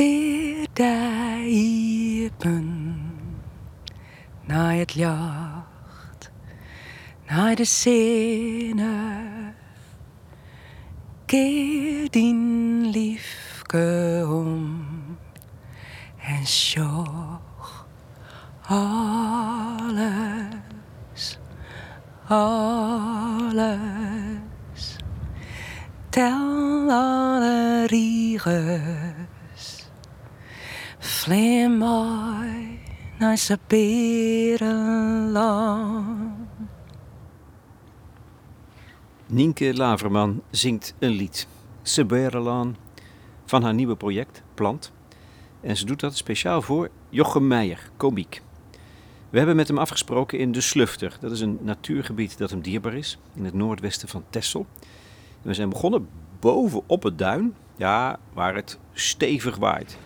Stir daar even naar het jacht, naar de zinnen. Keer dien liefke om en sjoch alles, alles. Tel alle riegers, mooi naar. Nienke Laverman zingt een lied, Seberelaan, van haar nieuwe project Plant. En ze doet dat speciaal voor Jochem Meijer, komiek. We hebben met hem afgesproken in De Slufter. Dat is een natuurgebied dat hem dierbaar is, in het noordwesten van Texel. We zijn begonnen boven op het duin, ja, waar het stevig waait.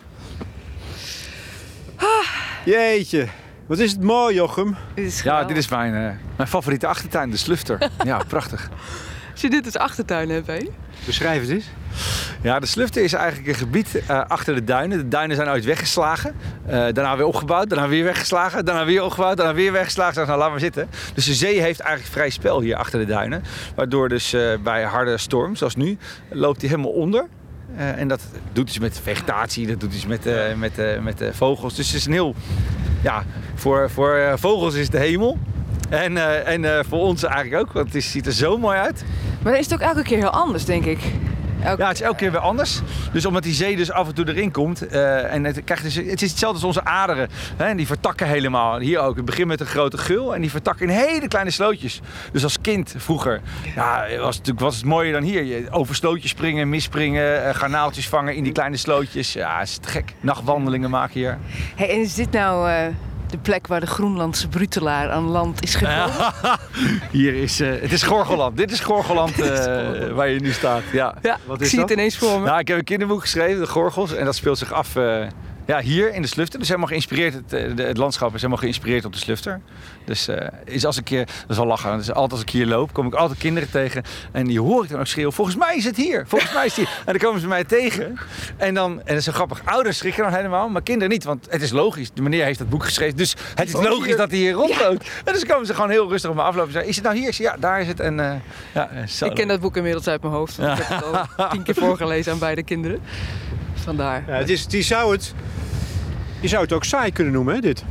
Jeetje, wat is het mooi, Jochem. Dit is Ja, dit is mijn, eh, mijn favoriete achtertuin, de Slufter. Ja, prachtig. Als je dit als achtertuin hebt, hè? Beschrijf het eens. Ja, de Slufter is eigenlijk een gebied eh, achter de duinen. De duinen zijn ooit weggeslagen. Eh, daarna weer opgebouwd, daarna weer weggeslagen. Daarna weer opgebouwd, daarna weer weggeslagen. Zeg, nou, laat maar zitten. Dus de zee heeft eigenlijk vrij spel hier achter de duinen. Waardoor dus eh, bij harde storm, zoals nu, loopt hij helemaal onder. Eh, en dat doet iets met vegetatie, dat doet iets met, eh, met, eh, met vogels. Dus het is een heel... Ja, voor, voor vogels is de hemel. En, en voor ons eigenlijk ook, want het ziet er zo mooi uit. Maar is het ook elke keer heel anders, denk ik. Ja, het is elke keer weer anders. Dus omdat die zee dus af en toe erin komt. eh, en het, krijgt dus, het is hetzelfde als onze aderen. Hè, en die vertakken helemaal. Hier ook. Het begint met een grote gul. En die vertakken in hele kleine slootjes. Dus als kind vroeger. Ja, was, het natuurlijk, was het mooier dan hier. Je, over slootjes springen, misspringen. eh, garnaaltjes vangen in die kleine slootjes. Ja, het is te gek. Nachtwandelingen maken hier. Hey, en is dit nou eh, de plek waar de Groenlandse brutelaar aan land is gekomen? Hier is, eh, het is Gorgeland. Dit is Gorgeland eh, waar je nu staat. Ja. Ja, Wat ik is zie dat? het ineens voor me. Nou, ik heb een kinderboek geschreven, De Gorgels. En dat speelt zich af eh, ja, hier in de Slufter. Dus helemaal geïnspireerd, het, eh, de- het landschap is helemaal geïnspireerd op de Slufter. Dus eh, is als ik keer, dat is wel lachen, dus altijd als ik hier loop, kom ik altijd kinderen tegen. En die hoor ik dan ook schreeuwen, volgens mij is het hier, volgens mij is het hier. En dan komen ze mij tegen. En dan, en dat is zo grappig, ouders schrikken dan helemaal, maar kinderen niet. Want het is logisch, de meneer heeft dat boek geschreven. Dus het is logisch dat hij hier rondloopt. En dus komen ze gewoon heel rustig op me aflopen en zeggen, is het nou hier? Ja, daar is het. En, eh, ja, Ik ken dat boek inmiddels uit mijn hoofd. Want Ik heb het al tien keer voorgelezen aan beide kinderen. Vandaar. Ja, het is, die zou het, je zou het ook saai kunnen noemen, hè, dit.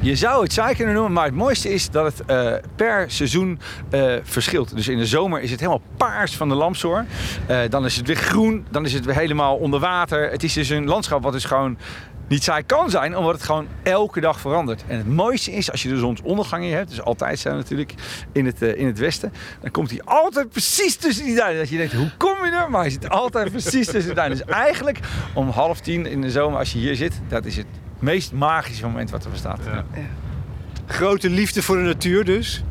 Je zou het saai kunnen noemen, maar het mooiste is dat het eh, per seizoen eh, verschilt. Dus in de zomer is het helemaal paars van de lamsoor. Eh, dan is het weer groen, dan is het weer helemaal onder water. Het is dus een landschap wat dus gewoon niet saai kan zijn, omdat het gewoon elke dag verandert. En het mooiste is, als je de zonsondergang hier hebt, dus altijd zo natuurlijk in het, eh, in het westen, dan komt hij altijd precies tussen die duinen. Dat je denkt, hoe kom je er? Maar hij zit altijd precies tussen de duinen. Dus eigenlijk om half tien in de zomer, als je hier zit, dat is het meest magische moment wat er bestaat. Ja. Grote liefde voor de natuur dus.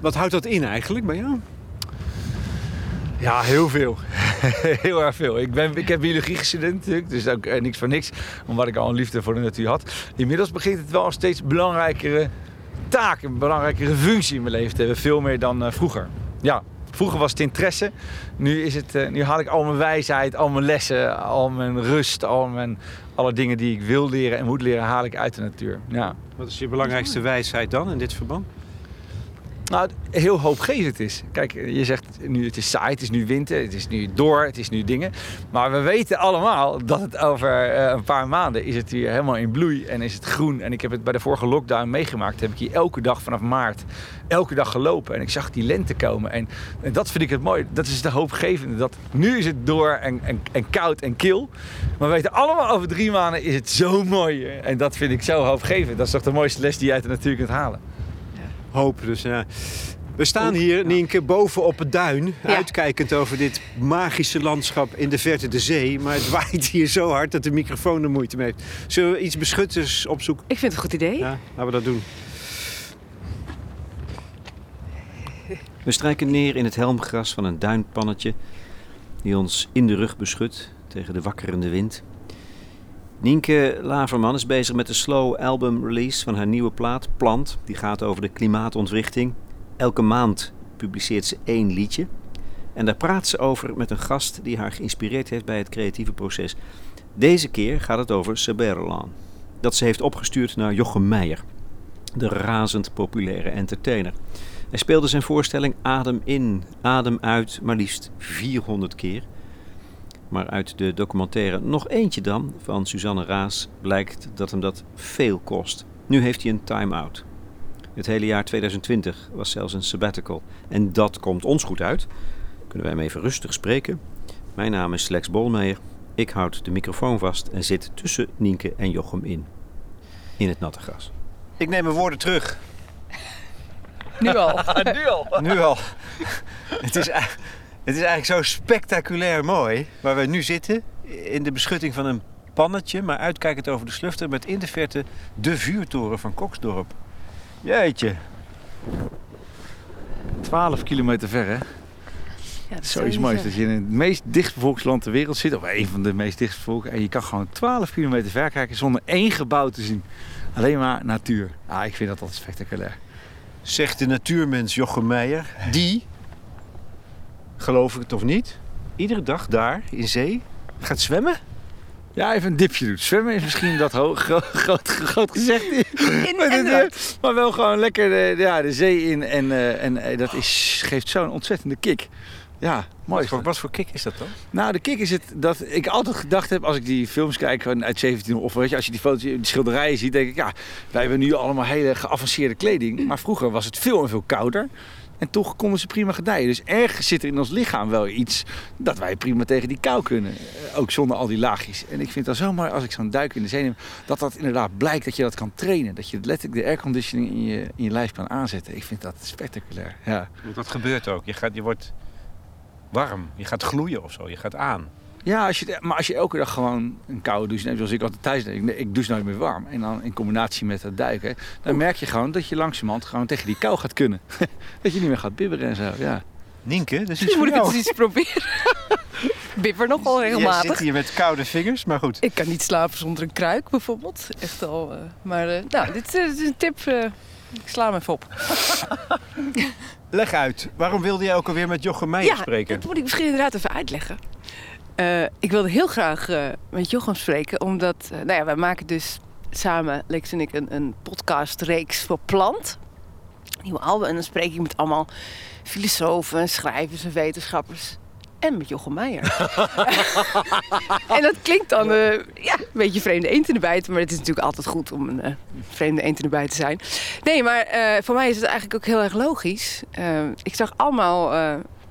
Wat houdt dat in eigenlijk bij jou? Ja, heel veel. heel erg veel. Ik, ben, ik heb biologie gestudeerd natuurlijk, dus ook eh, niks voor niks. Omdat ik al een liefde voor de natuur had. Inmiddels begint het wel een steeds belangrijkere taak, een belangrijkere functie in mijn leven te hebben. Veel meer dan eh, vroeger. Ja, vroeger was het interesse. Nu, is het, eh, nu haal ik al mijn wijsheid, al mijn lessen, al mijn rust, al mijn, alle dingen die ik wil leren en moet leren, haal ik uit de natuur. Ja. Wat is je belangrijkste wijsheid dan in dit verband? Nou, heel hoopgevend is. Kijk, je zegt nu het is saai, het is nu winter, het is nu door, het is nu dingen. Maar we weten allemaal dat het over eh, een paar maanden is het weer helemaal in bloei en is het groen. En ik heb het bij de vorige lockdown meegemaakt. Heb ik hier elke dag vanaf maart, elke dag gelopen. En ik zag die lente komen. En, en dat vind ik het mooi. Dat is de hoopgevende. Dat nu is het door en, en, en koud en kil. Maar we weten allemaal over drie maanden is het zo mooi. En dat vind ik zo hoopgevend. Dat is toch de mooiste les die je uit de natuur kunt halen. Hoop dus, ja. We staan hier, Nienke, boven op het duin. Ja. Uitkijkend over dit magische landschap in de verte de zee. Maar het waait hier zo hard dat de microfoon er moeite mee heeft. Zullen we iets beschutters opzoeken? Ik vind het een goed idee. Ja, laten we dat doen. We strijken neer in het helmgras van een duinpannetje die ons in de rug beschut tegen de wakkerende wind. Nienke Laverman is bezig met de slow album release van haar nieuwe plaat Plant. Die gaat over de klimaatontwrichting. Elke maand publiceert ze één liedje. En daar praat ze over met een gast die haar geïnspireerd heeft bij het creatieve proces. Deze keer gaat het over Seberlan. Dat ze heeft opgestuurd naar Jochem Meijer, de razend populaire entertainer. Hij speelde zijn voorstelling Adem in, Adem uit maar liefst 400 keer. Maar uit de documentaire Nog eentje dan van Suzanne Raas blijkt dat hem dat veel kost. Nu heeft hij een time-out. Het hele jaar 2020 was zelfs een sabbatical. En dat komt ons goed uit. Kunnen wij hem even rustig spreken? Mijn naam is Lex Bolmeijer. Ik houd de microfoon vast en zit tussen Nienke en Jochem in. In het natte gras. Ik neem mijn woorden terug. Nu al. nu al. Nu al. het, is, ei- het is eigenlijk zo spectaculair mooi waar we nu zitten. In de beschutting van een pannetje, maar uitkijkend over de slufter. Met in de verte de vuurtoren van Koksdorp. Jeetje. 12 kilometer ver, hè? Ja, dat Zoiets moois. Dat je in het meest dichtbevolkt land ter wereld zit. Of een van de meest dichtbevolkte. En je kan gewoon 12 kilometer ver kijken zonder één gebouw te zien. Alleen maar natuur. Ah, ik vind dat altijd spectaculair. Zegt de natuurmens Jochem Meijer. Die, geloof ik het of niet, iedere dag daar in zee gaat zwemmen. Ja, even een dipje doet. Zwemmen is misschien dat groot, groot gezegd. In maar, en dit- uit. maar wel gewoon lekker de, ja, de zee in. En, eh, en eh, dat is, geeft zo'n ontzettende kick. Ja, mooi. Wat voor, wat voor kick is dat dan? Nou, de kick is het dat ik altijd gedacht heb als ik die films kijk van uit 17 of weet je, als je die foto's, die schilderijen ziet, denk ik ja, wij hebben nu allemaal hele geavanceerde kleding, maar vroeger was het veel en veel kouder. En toch konden ze prima gedijen. Dus ergens zit er in ons lichaam wel iets dat wij prima tegen die kou kunnen. Eh, Ook zonder al die laagjes. En ik vind dat zo mooi als ik zo'n duik in de zee neem, dat dat inderdaad blijkt dat je dat kan trainen. Dat je letterlijk de airconditioning in je, in je lijf kan aanzetten. Ik vind dat spectaculair. Ja. Dat gebeurt ook. Je, gaat, je wordt warm. Je gaat gloeien of zo. Je gaat aan. Ja, als je, maar als je elke dag gewoon een koude douche neemt, zoals ik altijd thuis neem. Ik, ik douche nooit meer warm. En dan in combinatie met dat duiken, dan merk je gewoon dat je langzamerhand gewoon tegen die kou gaat kunnen. dat je niet meer gaat bibberen en zo, ja. Nienke, dat is iets moet ik het eens iets proberen. Bibber nogal regelmatig. zit hier met koude vingers, maar goed. Ik kan niet slapen zonder een kruik bijvoorbeeld. Echt al. eh, maar eh, nou, dit, eh, dit is een tip. eh, ik sla hem even op. Leg uit, waarom wilde jij ook alweer met Jochem Meijer ja, spreken? dat moet ik misschien inderdaad even uitleggen. Eh, ik wilde heel graag eh, met Jochem spreken, omdat, eh, nou ja, wij maken dus samen, Lex en ik, een, een podcastreeks voor Plant. Nieuwe album. En dan spreek ik met allemaal filosofen, en schrijvers en wetenschappers. En met Jochem Meijer. en dat klinkt dan ja, een beetje vreemde eend in de bijt. Maar het is natuurlijk altijd goed om een vreemde eend in de bijt te zijn. Nee, maar voor mij is het eigenlijk ook heel erg logisch. Ik zag allemaal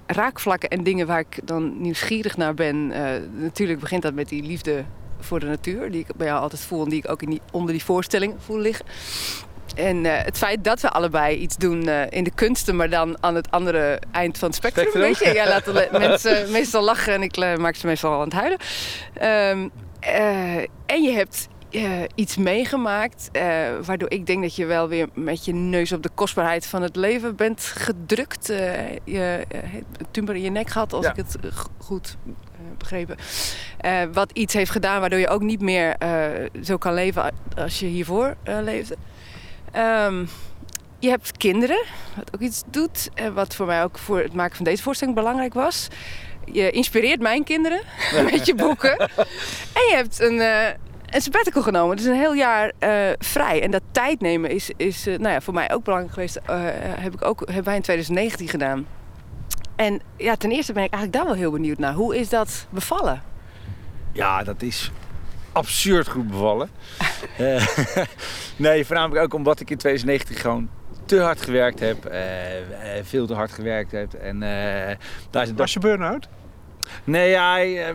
raakvlakken en dingen waar ik dan nieuwsgierig naar ben. Eh, natuurlijk begint dat met die liefde voor de natuur. Die ik bij jou altijd voel en die ik ook in die, onder die voorstelling voel liggen. En eh, het feit dat we allebei iets doen eh, in de kunsten, maar dan aan het andere eind van het spectrum. Spectrum. Weet je? Jij laat de mensen meestal lachen en ik maak ze meestal aan het huilen. Ehm, eh, en je hebt eh, iets meegemaakt, eh, waardoor ik denk dat je wel weer met je neus op de kostbaarheid van het leven bent gedrukt. Eh, je een tumor in je nek gehad, als Ja. ik het goed begrepen. Wat iets heeft gedaan waardoor je ook niet meer zo kan leven als je hiervoor leefde. Ehm, je hebt kinderen, wat ook iets doet. En wat voor mij ook voor het maken van deze voorstelling belangrijk was. Je inspireert mijn kinderen met je boeken. En je hebt een, een sabbatical genomen. Dus een heel jaar eh, vrij. En dat tijd nemen is, is eh, nou ja, voor mij ook belangrijk geweest. Eh, heb ik ook, hebben wij in 2019 gedaan. En ja, ten eerste ben ik eigenlijk daar wel heel benieuwd naar. Hoe is dat bevallen? Ja, dat is absurd goed bevallen. Nee, voornamelijk ook omdat ik in 2019 gewoon te hard gewerkt heb. veel te hard gewerkt heb. En eh, daar is het Was je burn-out? Nee, ja, eh,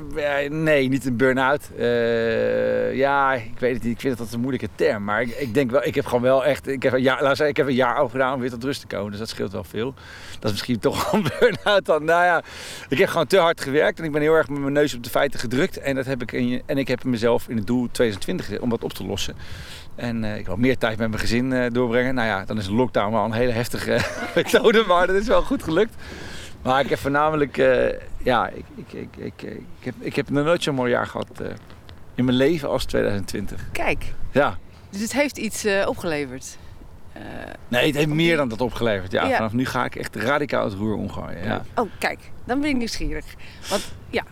eh, nee, niet een burn-out. Eh, ja, ik weet het niet. Ik vind dat een moeilijke term. Maar ik, ik denk wel, ik heb gewoon wel echt. Ik heb, een jaar, laat zeggen, ik heb een jaar over gedaan om weer tot rust te komen. Dus dat scheelt wel veel. Dat is misschien toch een burn-out dan. Nou ja, ik heb gewoon te hard gewerkt. En ik ben heel erg met mijn neus op de feiten gedrukt. En, dat heb ik en ik heb mezelf in het doel 2020 gezet om dat op te lossen. En ik wil meer tijd met mijn gezin doorbrengen. Nou ja, dan is een lockdown wel een hele heftige methode. Maar dat is wel goed gelukt. Maar ik heb voornamelijk, eh, ja, ik, ik, ik, ik, ik, heb, ik heb nog nooit zo'n mooi jaar gehad eh, in mijn leven als 2020. Kijk, Ja, dus het heeft iets eh, opgeleverd. Nee, het heeft meer dan dat opgeleverd. Ja, Ja. vanaf nu ga ik echt radicaal het roer omgooien. Ja. Oh, kijk, dan ben ik nieuwsgierig. Want ja,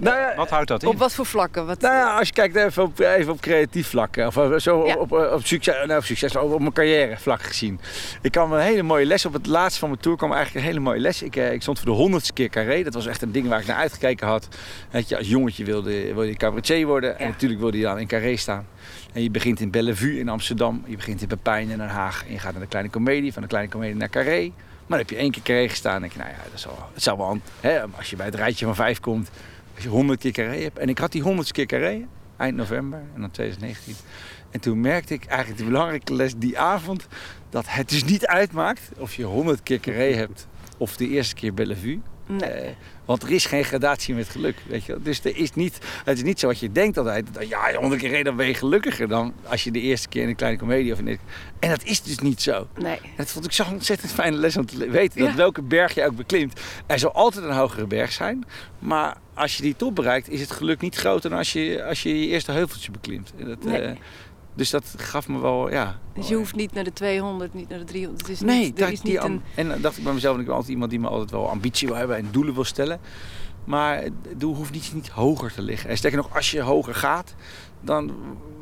Nou ja, Wat houdt dat in? op wat voor vlakken? Wat, Nou ja, als je kijkt even op, even op creatief vlak. Of eh, zo Ja. op, op, op succes, nou, op succes, op, op mijn carrière vlak gezien. Ik kwam een hele mooie les. Op het laatste van mijn tour kwam eigenlijk een hele mooie les. Ik, eh, ik stond voor de honderdste keer carré. Dat was echt een ding waar ik naar uitgekeken had. Dat je als jongetje wilde, wilde je cabaretier worden. En natuurlijk wilde je dan in carré staan. En je begint in Bellevue in Amsterdam. Je begint in Pepijn in Den Haag. En je gaat naar de Kleine Comedie. Van de Kleine Comedie naar carré. Maar dan heb je één keer carré gestaan. En denk je, nou ja, dat is wel, het zou wel... aan- Hè, als je bij het rijtje van vijf komt. Als je honderd keer carré hebt. En ik had die honderdste keer carré. Eind november. En dan 2019. En toen merkte ik eigenlijk de belangrijke les die avond. Dat het dus niet uitmaakt of je honderd keer carré hebt. Of de eerste keer Bellevue. nee. Eh, want er is geen gradatie met geluk. Weet je? Dus er is niet, het is niet zo wat je denkt altijd. Dat, ja, honderd keer reden, dan ben je gelukkiger dan als je de eerste keer in een kleine komedie of in dit. En dat is dus niet zo. nee. Dat vond ik zo'n ontzettend fijne les om te weten. Dat Ja. welke berg je ook beklimt. Er zal altijd een hogere berg zijn. Maar als je die top bereikt, is het geluk niet groter dan als je als je, je eerste heuveltje beklimt. En Dat, Nee. eh, dus dat gaf me wel, ja. Dus je hoeft niet naar de 200, niet naar de 300. Het is Nee, niet, dat, is niet een... en dan dacht ik bij mezelf, ik ben altijd iemand die me altijd wel ambitie wil hebben en doelen wil stellen. Maar het doel hoeft niet, niet hoger te liggen. En sterker nog, als je hoger gaat, dan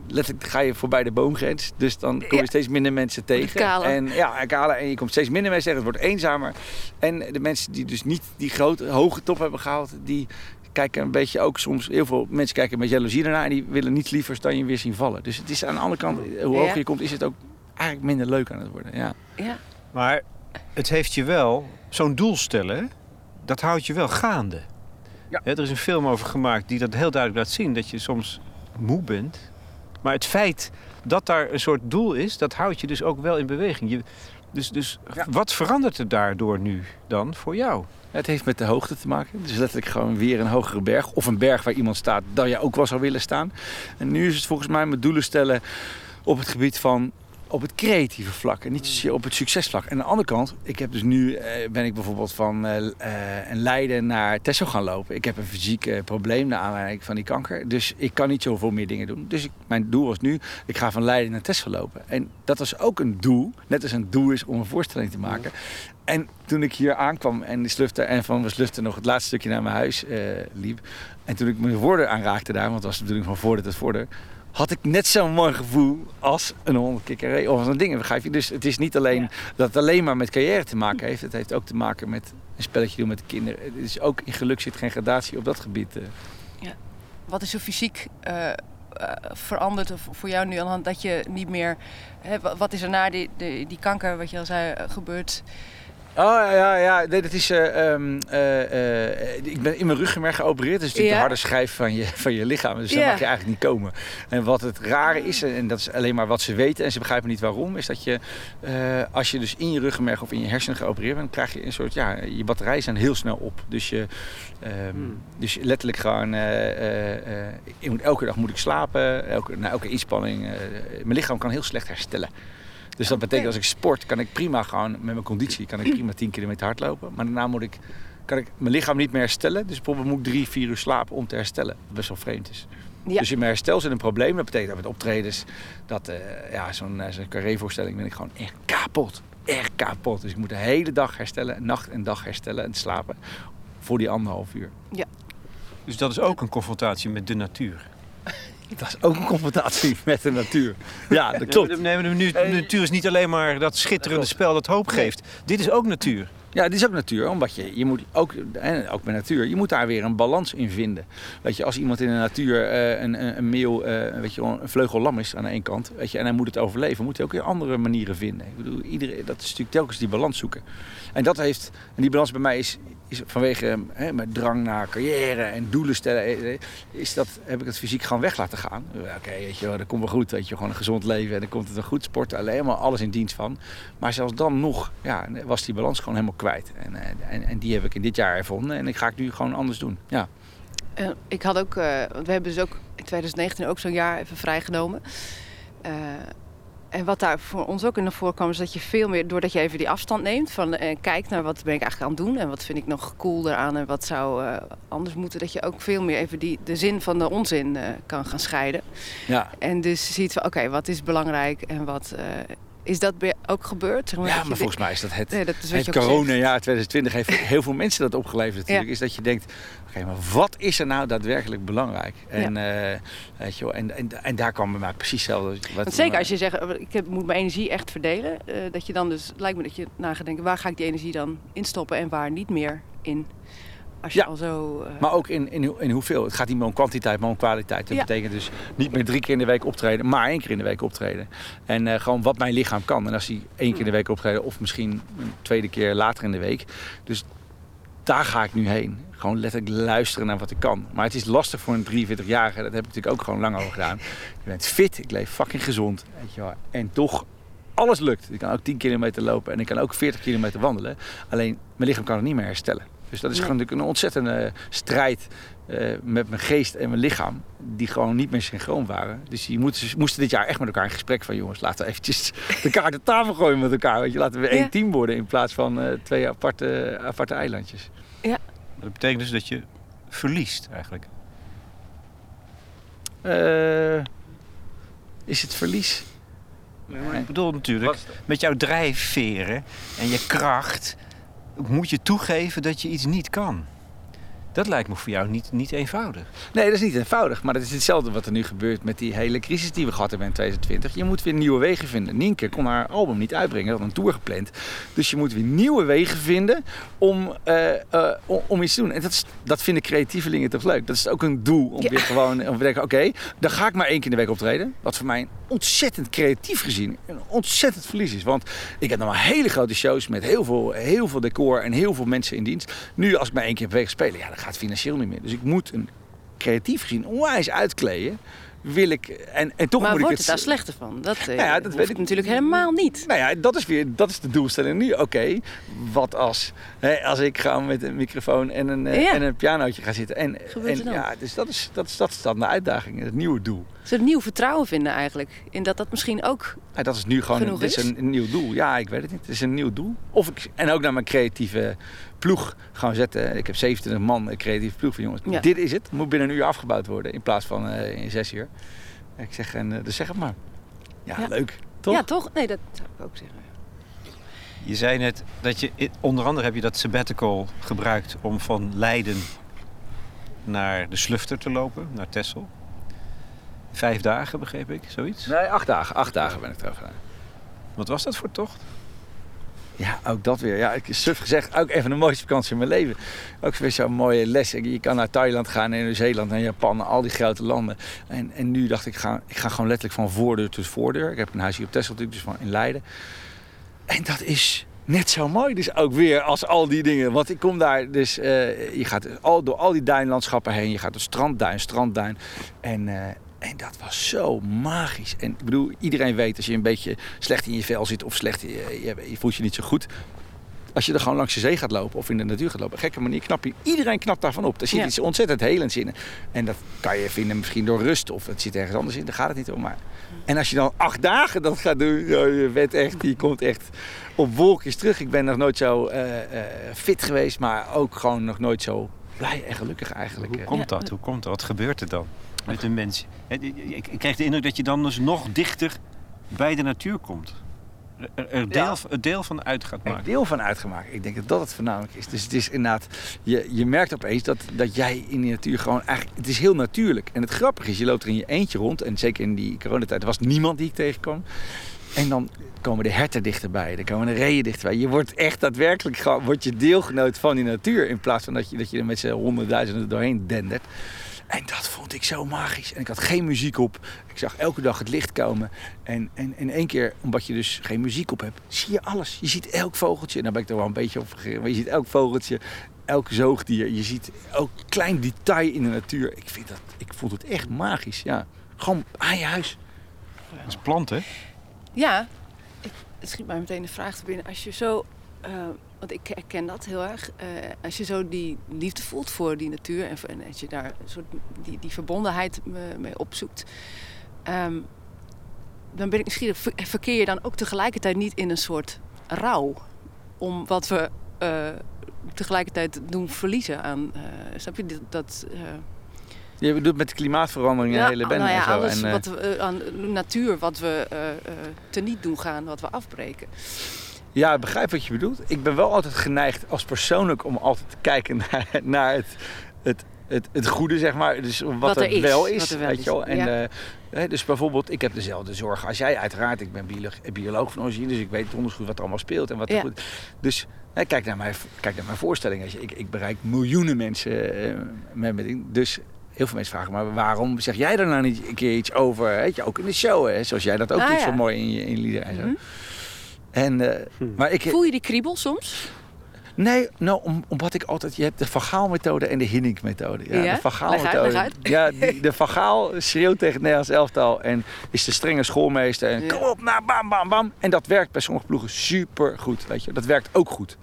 letterlijk ga je voorbij de boomgrens. Dus dan kom je Ja. steeds minder mensen tegen. En ja, en. En je komt steeds minder mensen tegen. Het wordt eenzamer. En de mensen die dus niet die grote, hoge top hebben gehaald, die kijken een beetje ook soms. Heel veel mensen kijken met jaloezie ernaar en die willen niets liever dan je weer zien vallen. Dus het is aan de andere kant, hoe Ja. hoger je komt, is het ook eigenlijk minder leuk aan het worden. Ja. Ja, Maar het heeft je wel, zo'n doel stellen, dat houdt je wel gaande. Ja. Hè, er is een film over gemaakt die dat heel duidelijk laat zien. Dat je soms moe bent. Maar het feit dat daar een soort doel is, dat houdt je dus ook wel in beweging. Je, dus dus Ja. wat verandert er daardoor nu dan voor jou? Het heeft met de hoogte te maken. Dus letterlijk gewoon weer een hogere berg. Of een berg waar iemand staat dat je ook wel zou willen staan. En nu is het volgens mij mijn doelen stellen op het gebied van op het creatieve vlak en niet zozeer op het succesvlak. En aan de andere kant, ik heb dus nu eh, ben ik bijvoorbeeld van eh eh, Leiden naar Texel gaan lopen. Ik heb een fysiek probleem naar aanleiding van die kanker. Dus ik kan niet zoveel meer dingen doen. Dus mijn doel was nu, ik ga van Leiden naar Texel lopen. En dat was ook een doel. Net als een doel is om een voorstelling te maken. En toen ik hier aankwam en de slufte en van mijn slufte nog het laatste stukje naar mijn huis liep. En toen ik mijn woorden aanraakte daar, want het was de bedoeling van voordeur tot voordeur. Had ik net zo'n mooi gevoel als een honderd kikkeré of een ding. Begrijp je? Dus het is niet alleen Ja. dat het alleen maar met carrière te maken heeft. Het heeft ook te maken met een spelletje doen met de kinderen. Het is ook in geluk zit geen gradatie op dat gebied. eh. wat is er fysiek eh, eh, veranderd voor jou nu hand dat je niet meer... Hè, wa- wat is er na die, die, die kanker, wat je al zei, gebeurd? Oh ja, ja. Nee, dat is. eh, ehm, eh, eh, ik ben in mijn ruggenmerg geopereerd. Is natuurlijk Ja. de harde schijf van je, van je lichaam. Dus daar Ja. mag je eigenlijk niet komen. En wat het rare is, en dat is alleen maar wat ze weten en ze begrijpen niet waarom, is dat je als je dus in je ruggenmerg of in je hersenen geopereerd bent, krijg je een soort. Ja, je batterijen zijn heel snel op. Dus je. ehm, Hmm. Dus letterlijk gewoon. ik moet, elke dag moet ik slapen. Elke, na elke inspanning. mijn lichaam kan heel slecht herstellen. Dus dat betekent als ik sport, kan ik prima gewoon met mijn conditie, kan ik prima 10 kilometer hardlopen. Maar daarna moet ik, kan ik mijn lichaam niet meer herstellen. Dus bijvoorbeeld moet ik drie, vier uur slapen om te herstellen. Wat best wel vreemd is. Ja. Dus in mijn herstel zit een probleem. Dat betekent dat met optredens, dat eh, ja, zo'n zo'n carré-voorstelling ben ik gewoon echt kapot. Echt kapot. Dus ik moet de hele dag herstellen, nacht en dag herstellen en slapen. Voor die anderhalf uur. Dus dat is ook een confrontatie met de natuur. Dat is ook een confrontatie met de natuur. Ja, dat klopt. Nee, maar de nu- de natuur is niet alleen maar dat schitterende spel dat hoop geeft. Dit is ook natuur. Ja, dit is ook natuur, omdat je, je moet ook, en ook bij natuur, je moet daar weer een balans in vinden. Weet je, als iemand in de natuur eh, een, een, een meeuw, eh, weet je, een vleugellam is aan de ene kant, weet je, en hij moet het overleven, moet hij ook weer andere manieren vinden. Ik bedoel, iedereen, dat is natuurlijk telkens die balans zoeken. En dat heeft, en die balans bij mij is, is vanwege hè, mijn drang naar carrière en doelen stellen, eh, is dat, heb ik het fysiek gewoon weg laten gaan. Oké, weet je, dat komt wel goed, weet je, gewoon een gezond leven en dan komt het wel goed, sporten, alleen maar alles in dienst van. Maar zelfs dan nog, ja, was die balans gewoon helemaal kwijt. En, eh, en, en die heb ik in dit jaar ervonden en ik ga ik nu gewoon anders doen. Ja. Eh, ik had ook, eh, want we hebben dus ook in 2019 ook zo'n jaar even vrijgenomen. Eh, en wat daar voor ons ook in naar voren kwam, is dat je veel meer, doordat je even die afstand neemt, van eh, kijkt naar wat ben ik eigenlijk aan het doen en wat vind ik nog cool eraan en wat zou eh, anders moeten, dat je ook veel meer even die, de zin van de onzin eh, kan gaan scheiden. Ja. En dus ziet van, oké, wat is belangrijk en wat, Is dat ook gebeurd? Zeg maar, Ja, maar volgens mij is dat het, Nee, dat is het coronajaar 2020 heeft heel veel mensen dat opgeleverd natuurlijk. Ja. Is dat je denkt, oké, maar wat is er nou daadwerkelijk belangrijk? En, eh, weet je wel, en, en, en daar kwam bij mij precies hetzelfde. Wat, zeker als je zegt, eh, ik heb, moet mijn energie echt verdelen. eh, dat je dan dus, lijkt me dat je na gaat denken, waar ga ik die energie dan instoppen en waar niet meer in? Als je Ja. al zo... eh, Maar ook in, in, in hoeveel. Het gaat niet meer om kwantiteit, maar om kwaliteit. Dat Ja. betekent dus niet meer drie keer in de week optreden, maar één keer in de week optreden. En eh, gewoon wat mijn lichaam kan. En als hij één keer in de week optreden, of misschien een tweede keer later in de week. Dus daar ga ik nu heen. Gewoon letterlijk luisteren naar wat ik kan. Maar het is lastig voor een 43-jarige. Dat heb ik natuurlijk ook gewoon lang over gedaan. Je bent fit, ik leef fucking gezond. Weet je wel. En toch, alles lukt. Ik kan ook 10 kilometer lopen en ik kan ook 40 kilometer wandelen. Alleen, mijn lichaam kan het niet meer herstellen. Dus dat is Nee. gewoon natuurlijk een ontzettende strijd eh, met mijn geest en mijn lichaam. Die gewoon niet meer synchroon waren. Dus die moeten, ze moesten dit jaar echt met elkaar in gesprek van... jongens, laten we eventjes de kaart op tafel gooien met elkaar. Weet je, laten we één Ja. team worden in plaats van eh, twee aparte, aparte eilandjes. Dat betekent dus dat je verliest eigenlijk. Eh, is het verlies? Ik bedoel natuurlijk, met jouw drijfveren en je kracht moet je toegeven dat je iets niet kan. Dat lijkt me voor jou niet, niet eenvoudig. Nee, dat is niet eenvoudig. Maar dat is hetzelfde wat er nu gebeurt met die hele crisis die we gehad hebben in 2020. Je moet weer nieuwe wegen vinden. Nienke kon haar album niet uitbrengen, had een tour gepland. Dus je moet weer nieuwe wegen vinden om, eh, eh, om, iets te doen. En dat, is, dat vinden creatievelingen toch leuk. Dat is ook een doel. Om Ja. weer gewoon om te denken, oké, dan ga ik maar één keer in de week optreden. Wat voor mij ontzettend creatief gezien een ontzettend verlies is. Want ik heb nog maar hele grote shows met heel veel, heel veel decor en heel veel mensen in dienst. Nu als ik maar één keer per week spelen, ja, dan gaat financieel niet meer. Dus ik moet een creatief gezien onwijs uitkleden. Wil ik, en, en toch maar moet wordt ik het daar slechter van? Dat, eh, ja, dat weet ik. natuurlijk helemaal niet. Nou ja, dat is weer dat is de doelstelling nu. Oké, wat als, hè, als ik gewoon met een microfoon en een, eh, Ja. en een pianootje ga zitten. En, Gebeurt en dan? ja, dus dat is, dat is, dat is dan de uitdaging, het nieuwe doel. Ze een nieuw vertrouwen vinden eigenlijk. In dat dat misschien ook... Ja, dat is nu gewoon dit is is? een, een nieuw doel. Ja, ik weet het niet. Het is een nieuw doel. Of ik, en ook naar mijn creatieve ploeg gaan zetten. Ik heb 27 man een creatieve ploeg van jongens. Ja. Dit is het. Moet binnen een uur afgebouwd worden in plaats van eh, in zes uur. Ik zeg, en, eh, dus zeg het maar. Ja, Ja. leuk. Toch? Ja, toch? Nee, dat zou ik ook zeggen. Je zei net dat je, onder andere heb je dat sabbatical gebruikt om van Leiden naar de Slufter te lopen, naar Texel. Vijf dagen begreep ik, zoiets. Nee, acht dagen. Acht dagen ben ik erover gedaan. Wat was dat voor tocht? Ja, ook dat weer. Ja, ik suf gezegd, ook even de mooiste vakantie in mijn leven. Ook weer zo'n mooie les. Je kan naar Thailand gaan, naar Nieuw-Zeeland, naar Japan, al die grote landen. En, en nu dacht ik, ik ga, ik ga gewoon letterlijk van voordeur tot voordeur. Ik heb een huis hier op Texel dus van in Leiden. En dat is net zo mooi dus ook weer als al die dingen. Want ik kom daar dus, eh, je gaat al, door al die duinlandschappen heen. Je gaat door strandduin, strandduin. En, eh, en dat was zo magisch. En ik bedoel, iedereen weet als je een beetje slecht in je vel zit of slecht, je, je, je voelt je niet zo goed. Als je er gewoon langs de zee gaat lopen of in de natuur gaat lopen, op een gekke manier knap je. Iedereen knapt daarvan op. Daar zit Ja. iets ontzettend helends in. En dat kan je vinden misschien door rust of het zit ergens anders in. Daar gaat het niet om. Maar... En als je dan acht dagen dat gaat doen, ja, je bent echt, je komt echt op wolkjes terug. Ik ben nog nooit zo eh, eh, fit geweest, maar ook gewoon nog nooit zo blij en gelukkig eigenlijk. Hoe komt dat? Hoe komt dat? Wat gebeurt er dan met een mens? Ik kreeg de indruk dat je dan dus nog dichter bij de natuur komt. Er, er deel, Ja. deel van uit gaat er maken. deel van uitgemaakt. Ik denk dat dat het voornamelijk is. Dus het is inderdaad, je, je merkt opeens dat, dat jij in die natuur gewoon eigenlijk, het is heel natuurlijk. En het grappige is, je loopt er in je eentje rond. En zeker in die coronatijd, er was niemand die ik tegenkwam. En dan komen de herten dichterbij, dan komen de reeën dichterbij. Je wordt echt daadwerkelijk wordt je deelgenoot van die natuur. In plaats van dat je, dat je er met z'n honderdduizenden doorheen dendert. En dat vond ik zo magisch. En ik had geen muziek op. Ik zag elke dag het licht komen. En, en in één keer, omdat je dus geen muziek op hebt, zie je alles. Je ziet elk vogeltje. En daar ben ik er wel een beetje op vergeten. Maar je ziet elk vogeltje, elk zoogdier. Je ziet elk klein detail in de natuur. Ik, vind dat, ik vond het echt magisch. Ja. Gewoon aan je huis. Dat is planten. Ja, ik, het schiet mij meteen de vraag te binnen. Als je zo, eh, want ik herken dat heel erg. eh, als je zo die liefde voelt voor die natuur en, en als je daar een soort die, die verbondenheid me- mee opzoekt. ehm, dan ben ik nieuwsgierig, ver- verkeer je dan ook tegelijkertijd niet in een soort rouw? Om wat we eh, tegelijkertijd doen verliezen aan, eh, snap je, dat, dat, eh, Je bedoelt met de klimaatverandering een hele bende nou ja, en zo. alles en, eh, wat we, aan natuur wat we teniet doen gaan, wat we afbreken. Ja, ik begrijp wat je bedoelt. Ik ben wel altijd geneigd als persoonlijk om altijd te kijken naar, naar het, het, het, het goede, zeg maar. Dus wat, Wat er, er wel is, wat er wel weet is, je wel. En, ja. eh, dus bijvoorbeeld, ik heb dezelfde zorg als jij uiteraard. Ik ben bioloog, bioloog van origine, dus ik weet donders goed wat er allemaal speelt. En wat er goed... Dus kijk, naar mijn, kijk naar mijn voorstelling. Ik, ik bereik miljoenen mensen eh, met mijn ding. Dus heel veel mensen vragen, maar waarom zeg jij daar nou niet een keer iets over? Weet je, ook in de show, hè? zoals jij dat ook Ah, doet ja. zo mooi in je, in liederen en zo. Mhm. En, eh, maar ik, Voel je die kriebel soms? Nee, nou, om, omdat ik altijd... Je hebt de Van methode en de Hinnink-methode. Ja, Ja? de Van Leg uit, methode leg uit. Ja, die, de Van Gaal schreeuwt tegen het Nederlands elftal... en is de strenge schoolmeester. En Ja. kom op, nou, bam, bam, bam. En dat werkt bij sommige ploegen super goed, weet je. Dat werkt ook goed.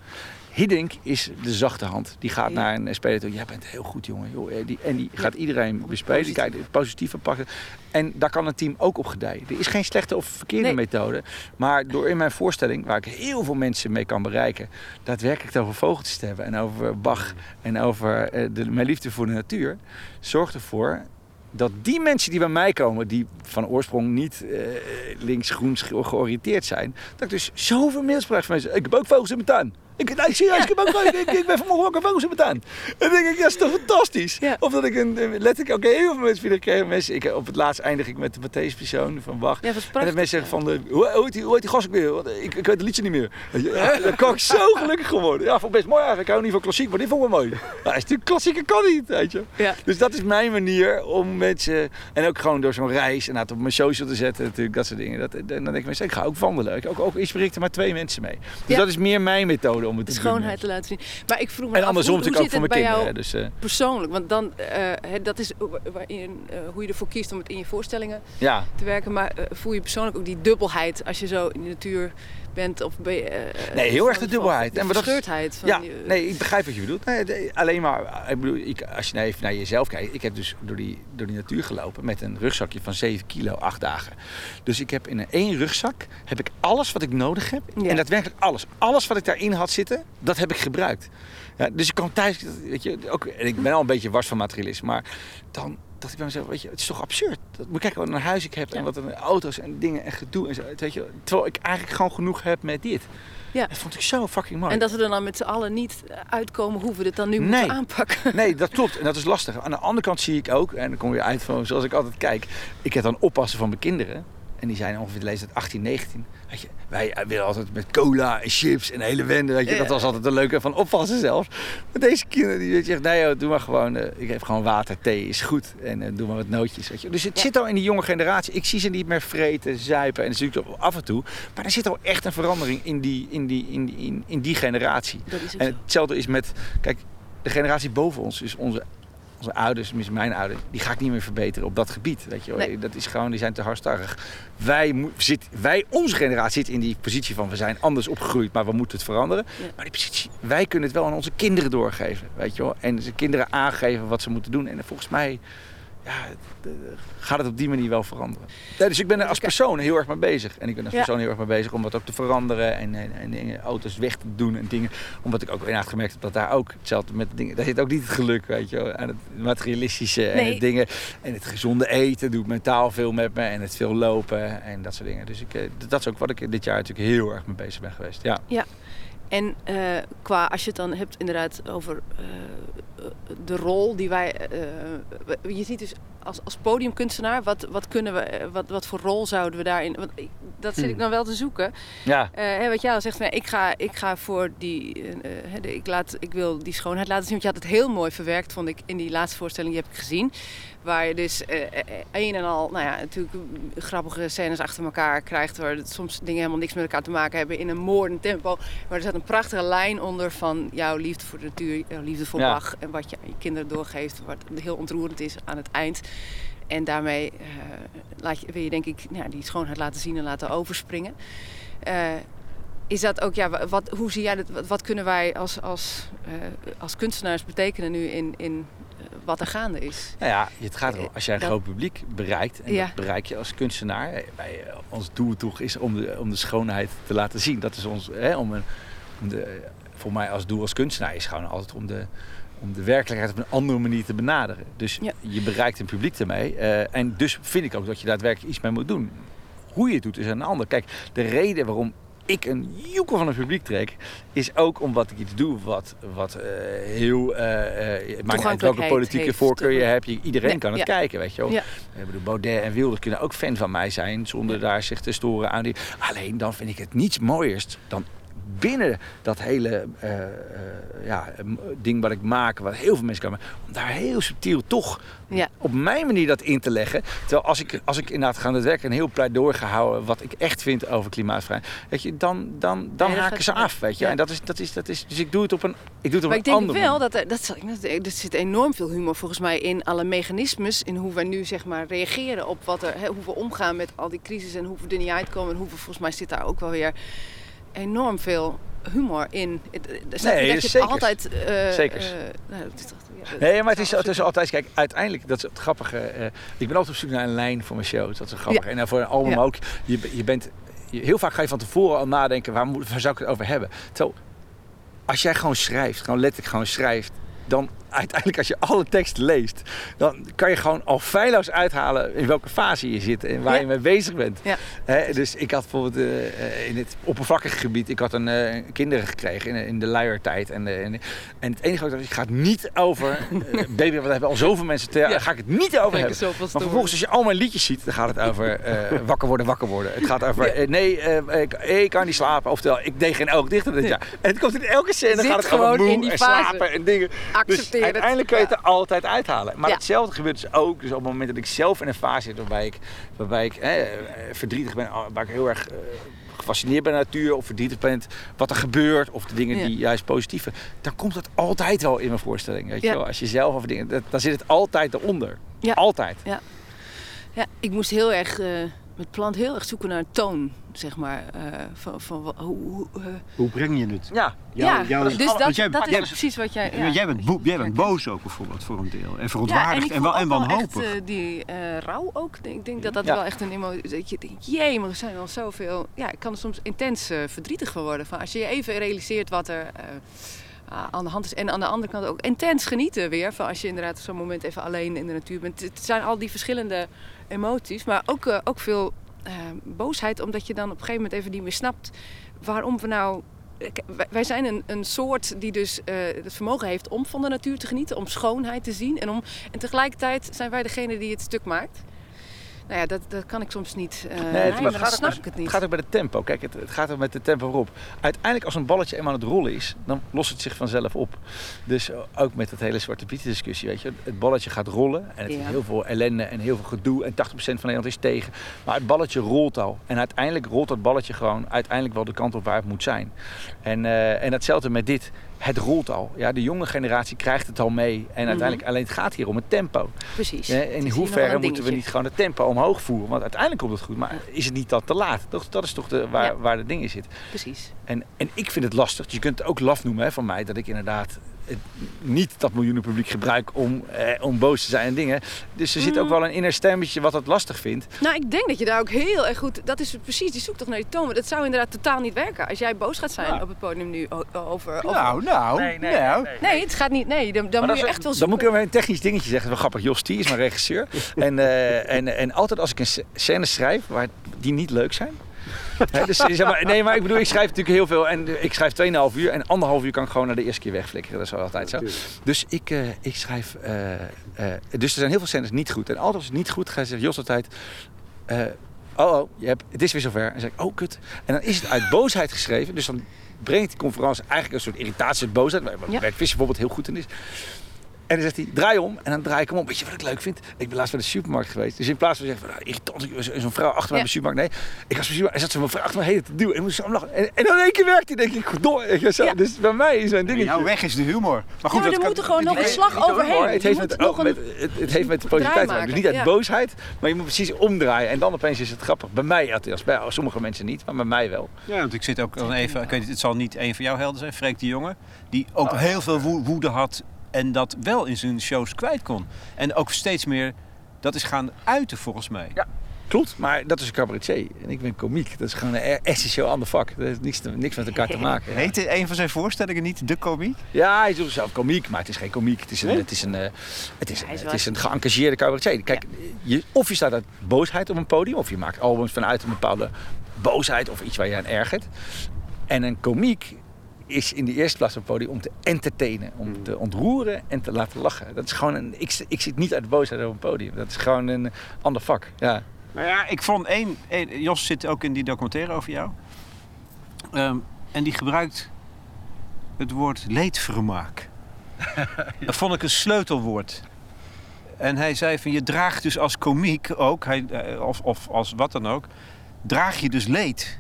Hiddink is de zachte hand. Die gaat naar een speler toe. Jij bent heel goed, jongen. Joh, eh, die, en die gaat iedereen bespelen. Die kijkt het positieve pakken. En daar kan een team ook op gedijen. Er is geen slechte of verkeerde Nee. methode. Maar door in mijn voorstelling, waar ik heel veel mensen mee kan bereiken, daadwerkelijk over vogeltjes te hebben en over Bach en over eh, de, mijn liefde voor de natuur, zorgt ervoor dat die mensen die bij mij komen, die van oorsprong niet eh, links-groen ge- georiënteerd zijn, dat ik dus zoveel mails krijg van mensen. Ik heb ook vogels in mijn tuin. Ik, serieus, ik, ook, ik, ik, ik ben vanmorgen wakker mijn tuin. En denk ik, ja, dat is toch fantastisch? Of dat ik een, een- letterlijk ook heel veel mensen vinden. Mensen, ik, op het laatst eindig ik met de Matthäus-persoon van Bach. Ja, dat is En dat mensen zeggen van, de, hoe, hoe, heet die, hoe heet die gast ook weer? Ik, ik weet het liedje niet meer. Ja, Dan kan ik zo gelukkig geworden. Ja, vond ik best mooi eigenlijk. Ik hou niet van klassiek, maar dit vond ik wel mooi. Ja, is natuurlijk klassieke kan niet, weet je. Ja. Dus dat is mijn manier om mensen... En ook gewoon door zo'n reis en dat op mijn social te zetten natuurlijk, dat soort dingen. Dat, dan denk ik mensen, ik ga ook wandelen. Ik, ook, ook inspireer ik er maar twee mensen mee. Dus Ja. dat is meer mijn methode om het te schoonheid te laten zien. Maar ik vroeg me En andersom hoe, hoe natuurlijk ook voor mijn kinderen. Dus, eh, persoonlijk? Want dan, hè, dat is waarin, eh, hoe je ervoor kiest om het in je voorstellingen ja, te werken. Maar voel je persoonlijk ook die dubbelheid als je zo in de natuur bent? Of ben je, eh, Nee, heel erg de dubbelheid. En verscheurdheid. Van Ja, die, nee, ik begrijp wat je bedoelt. Nee, de- alleen maar, ik bedoel, ik, als je nou even naar jezelf kijkt. Ik heb dus door die, door die natuur gelopen met een rugzakje van 7 kilo, 8 dagen. Dus ik heb in een één rugzak heb ik alles wat ik nodig heb. Ja. En daadwerkelijk alles. Alles wat ik daarin had zitten, dat heb ik gebruikt. Ja, dus ik kan thuis, weet je, ook, en ik ben al een beetje wars van materialisme. Maar dan dacht ik bij mezelf, weet je, het is toch absurd. Dat, moet kijken wat een huis ik heb en wat een auto's en dingen en gedoe en zo. Weet je, terwijl ik eigenlijk gewoon genoeg heb met dit. Ja. Dat vond ik zo fucking mooi. En dat we er dan met z'n allen niet uitkomen hoe we dit dan nu Nee. moeten aanpakken. Nee, dat klopt. En dat is lastig. Aan de andere kant zie ik ook, en dan kom je uit van zoals ik altijd kijk. Ik heb dan oppassen van mijn kinderen. En die zijn ongeveer de leeftijd 18, 19. Weet je, wij willen altijd met cola en chips en hele wende. Weet je, Ja. dat was altijd een leuke van oppassen zelfs. Maar deze kinderen die weet je, nee joh, doe maar gewoon. eh, ik geef gewoon water, thee is goed. En eh, doe maar wat nootjes. Weet je. Dus het Ja. zit al in die jonge generatie. Ik zie ze niet meer vreten, zuipen. En dat is natuurlijk af en toe. Maar er zit al echt een verandering in die, in die, in die, in, in die generatie. Dat is En hetzelfde is met, kijk, de generatie boven ons, dus onze, onze ouders, tenminste mijn ouders, die ga ik niet meer verbeteren op dat gebied. Weet je. Nee. Dat is gewoon, die zijn te hardstagig. Wij, zit, wij, onze generatie zit in die positie van we zijn anders opgegroeid, maar we moeten het veranderen. Ja. Maar die positie, wij kunnen het wel aan onze kinderen doorgeven, weet je wel. En ze kinderen aangeven wat ze moeten doen. En volgens mij ja, eh, gaat het op die manier wel veranderen. Ja, dus ik ben er als persoon heel erg mee bezig. En ik ben als Ja. persoon heel erg mee bezig om dat ook te veranderen. En, en, auto's weg te doen en dingen. Omdat ik ook inderdaad gemerkt heb dat daar ook hetzelfde met dingen. Daar zit ook niet het geluk, weet je wel. Aan het materialistische en Nee. het dingen. En het gezonde eten doet mentaal veel met me. En het veel lopen en dat soort dingen. Dus ik, eh, dat is ook wat ik dit jaar natuurlijk heel erg mee bezig ben geweest. Ja. En eh, qua, als je het dan hebt inderdaad over eh, de rol die wij... eh, je ziet dus als, als podiumkunstenaar, wat, wat kunnen we, wat, wat voor rol zouden we daarin... Want dat zit ik dan wel te zoeken. Ja. Hè, wat jij al zegt, van, ik, ga, ik ga voor die... de- ik, laat, ik wil die schoonheid laten zien. Want je had het heel mooi verwerkt, vond ik, in die laatste voorstelling. Die heb ik gezien. Waar je dus eh, eh, een en al, nou ja, natuurlijk grappige scènes achter elkaar krijgt. Waar soms dingen helemaal niks met elkaar te maken hebben in een moordend tempo. Maar er zat een prachtige lijn onder van jouw liefde voor de natuur, jouw liefde voor Ja. Bach. En wat je aan je kinderen doorgeeft, wat heel ontroerend is aan het eind. En daarmee eh, laat je, wil je denk ik nou, die schoonheid laten zien en laten overspringen. Eh, is dat ook, ja, wa- wat, hoe zie jij dat? Wat, wat kunnen wij als, als, eh, als kunstenaars betekenen nu in, in eh, wat er gaande is? Nou ja, het gaat erom, als jij een Dat- groot publiek bereikt, en Ja. dat bereik je als kunstenaar. eh, Wij, eh, ons doel toch is om de, om de schoonheid te laten zien. Dat is ons, hè, om een, om de, voor mij als doel als kunstenaar is gewoon altijd om de, om de werkelijkheid op een andere manier te benaderen. Dus Ja. je bereikt een publiek ermee. eh, en dus vind ik ook dat je daadwerkelijk iets mee moet doen. Hoe je het doet is een ander. Kijk, de reden waarom ik een joekel van het publiek trek, is ook omdat ik iets doe wat, wat eh, heel. eh, het maakt uit welke politieke heeft. voorkeur je hebt. Iedereen Nee, kan het kijken, weet je wel. Ja. Ik bedoel, Baudet en Wilders kunnen ook fan van mij zijn zonder daar zich te storen aan die. Alleen dan vind ik het niets mooiers dan binnen dat hele eh, eh, ja, ding wat ik maak, wat heel veel mensen kan maken, om daar heel subtiel toch Ja. op mijn manier dat in te leggen. Terwijl als ik, als ik inderdaad ga aan het werk een heel pleidooi ga houden wat ik echt vind over klimaatvrijheid, weet je, dan, dan, dan haken gaat- ze af, weet je. ja. En dat is, dat is, dat is, dus ik doe het op een, ik doe het op Maar een ik denk wel dat er, dat, er zit enorm veel humor volgens mij in alle mechanismes. In hoe wij nu zeg maar reageren op wat er, hè, hoe we omgaan met al die crisis en hoe we er niet uitkomen. En hoe we, volgens mij zit daar ook wel weer enorm veel humor in. Het- Er staat Nee, dat je zeker. altijd. eh, Zekers. eh, nou, het is toch- ja, Nee, maar het is, het is altijd, kijk, uiteindelijk, dat is het grappige. eh, ik ben altijd op zoek naar een lijn voor mijn show. Dat is grappig. Ja. En voor een album Ja. ook. Je, je bent, je- heel vaak ga je van tevoren al nadenken, waar, moet, waar zou ik het over hebben? Terwijl, als jij gewoon schrijft, gewoon letterlijk gewoon schrijft, dan uiteindelijk als je alle teksten leest, dan kan je gewoon al feilloos uithalen in welke fase je zit en waar Ja. je mee bezig bent. Ja. Dus ik had bijvoorbeeld eh, in het oppervlakkige gebied, ik had een eh, kinderen gekregen in, in de luiertijd. En, eh, en, en het enige wat ik dacht, ik ga het niet over, baby, want hebben al zoveel mensen te, Ja. ga ik het niet over hebben. Maar vervolgens, als je al mijn liedjes ziet, dan gaat het over wakker worden, wakker worden. Het gaat over, nee, ik, ik kan niet slapen. Oftewel, ik deed geen oog dichter dit Ja. jaar. En het komt in elke scène, dan gaat het over gewoon moe in die en fase. slapen en dingen. Dus Uiteindelijk kan je Ja. het er altijd uithalen. Maar Ja. hetzelfde gebeurt dus ook dus op het moment dat ik zelf in een fase zit waarbij ik, waarbij ik eh, verdrietig ben, waar ik heel erg eh, gefascineerd ben naar de natuur of verdrietig ben wat er gebeurt of de dingen Ja. die juist positieve, dan komt dat altijd wel in mijn voorstelling. Weet je Ja. wel? Als je zelf over dingen, dat- dan zit het altijd eronder. Ja. Altijd. Ja, ik moest heel erg eh, met plant heel erg zoeken naar een toon, zeg maar. eh, van, van hoe, hoe, eh, Hoe breng je het? Ja. dus want dat, jij- dat is precies wat jij... Ja, jij, bent jij bent boos ook bijvoorbeeld voor een deel. En verontwaardigd en, wel, en wel wanhopig. Echt, eh, die eh, rouw ook. Ik denk dat dat Ja. wel echt een emotie Dat je denkt, jee, maar er zijn al zoveel... Ja, ik kan er soms intens verdrietig van worden. Van als je je even realiseert wat er aan de hand is. En aan de andere kant ook intens genieten weer. Van als je inderdaad op zo'n moment even alleen in de natuur bent. Het zijn al die verschillende Maar ook, eh, ook veel eh, boosheid. Omdat je dan op een gegeven moment even niet meer snapt waarom we nou... Kijk, wij- zijn een, een soort die dus eh, het vermogen heeft om van de natuur te genieten, om schoonheid te zien. En, om, en tegelijkertijd zijn wij degene die het stuk maakt. Nou ja, dat, dat kan ik soms niet. eh Nee, het, maar maar dan het gaat, snap ook, ik het het niet. gaat ook bij de tempo. Kijk, het, het gaat ook met de tempo erop. Uiteindelijk, als een balletje eenmaal aan het rollen is, dan lost het zich vanzelf op. Dus ook met het hele Zwarte Piet discussie, weet je. Het balletje gaat rollen en het Ja. is heel veel ellende en heel veel gedoe. En 80% van Nederland is tegen. Maar het balletje rolt al. En uiteindelijk rolt dat balletje gewoon uiteindelijk wel de kant op waar het moet zijn. En, eh, en hetzelfde met dit. Het rolt al. Ja, de jonge generatie krijgt het al mee. En uiteindelijk, alleen het gaat hier om het tempo. Precies. Ja, in hoeverre moeten we niet gewoon het tempo omhoog voeren? Want uiteindelijk komt het goed, maar is het niet dat te laat? Toch, dat is toch de, waar, Ja. waar het ding in zit. Precies. En, en ik vind het lastig. Je kunt het ook laf noemen hè, van mij, dat ik inderdaad het, niet dat miljoenen publiek gebruik om, eh, om boos te zijn en dingen. Dus er zit ook Mm. wel een inner stemmetje wat het lastig vindt. Nou, ik denk dat je daar ook heel erg goed... Dat is het precies die zoektocht naar die toon. Maar dat zou inderdaad totaal niet werken. Als jij boos gaat zijn Ja. op het podium nu over... over Nou, nou, nou. Nee, het gaat niet... Nee, dan, dan moet je dat echt wel Dan zoeken. moet ik even een technisch dingetje zeggen. Dat is wel grappig. Jos T is mijn regisseur. en, eh, en, en altijd als ik een sc- scène schrijf waar die niet leuk zijn. Hè, dus, zeg maar, nee, maar ik bedoel, ik schrijf natuurlijk heel veel. En ik schrijf 2,5 uur. En anderhalf uur kan ik gewoon naar de eerste keer wegflikkeren. Dat is wel altijd zo. Dus ik, eh, ik schrijf... eh, eh, dus er zijn heel veel scènes niet goed. En altijd als het niet goed gaat, zegt Jos altijd... eh, oh, oh, je hebt, het is weer zover. En dan zeg ik, oh, kut. En dan is het uit boosheid geschreven. Dus dan brengt die conferentie eigenlijk een soort irritatie uit boosheid. Waar Ja. Bert Visser bijvoorbeeld heel goed in is. En dan zegt hij, draai om. En dan draai ik hem om. Weet je wat ik leuk vind? Ik ben laatst bij de supermarkt geweest. Dus in plaats van te zeggen, van, nou, irritant, zo'n vrouw achter mij Ja. bij de supermarkt. Nee, ik was bij de supermarkt. En zat zo'n vrouw achter me heen te duwen. En ik moest zo lachen. En, en dan in één keer werkt hij. denk ik, door. Zo, Ja. Dus bij mij is zo'n dingetje. Jouw weg is de humor. Maar Ja, goed, maar dat er moet er gewoon nog een slag overheen. Het heeft, met, een- met, het, het heeft met de positiviteit te maken. Dus niet uit Ja. boosheid, maar je moet precies omdraaien. En dan opeens is het grappig. Bij mij althans. Bij sommige mensen niet, maar bij mij wel. Ja, want ik zit ook dan even, ik weet het zal niet een van jouw helden zijn, Freek de Jonge, die ook heel veel woe- woede had en dat wel in zijn shows kwijt kon. En ook steeds meer dat is gaan uiten volgens mij. Ja. klopt, maar dat is een cabaretier. En ik ben komiek. Dat is gewoon een essentieel ander vak. Dat heeft niks, te- niks met elkaar te maken. Ja. Heet een van zijn voorstellingen niet De Komiek? Ja, hij doet zelf komiek, maar het is geen komiek. Het is een, Nee? het is een, het is, Hij een- is het wel- is een geëngageerde cabaretier. Kijk, je, of je staat uit boosheid op een podium, of je maakt albums vanuit een bepaalde boosheid of iets waar je aan ergert. En een komiek is in de eerste plaats op het podium om te entertainen, om te ontroeren en te laten lachen. Dat is gewoon een, ik, ik zit niet uit boosheid op een podium. Dat is gewoon een ander vak. Ja. Nou ja, ik vond één, één- Jos zit ook in die documentaire over jou. Ehm, en die gebruikt het woord leedvermaak. Dat vond ik een sleutelwoord. En hij zei van je draagt dus als komiek ook, hij, eh, of, of als wat dan ook, draag je dus leed.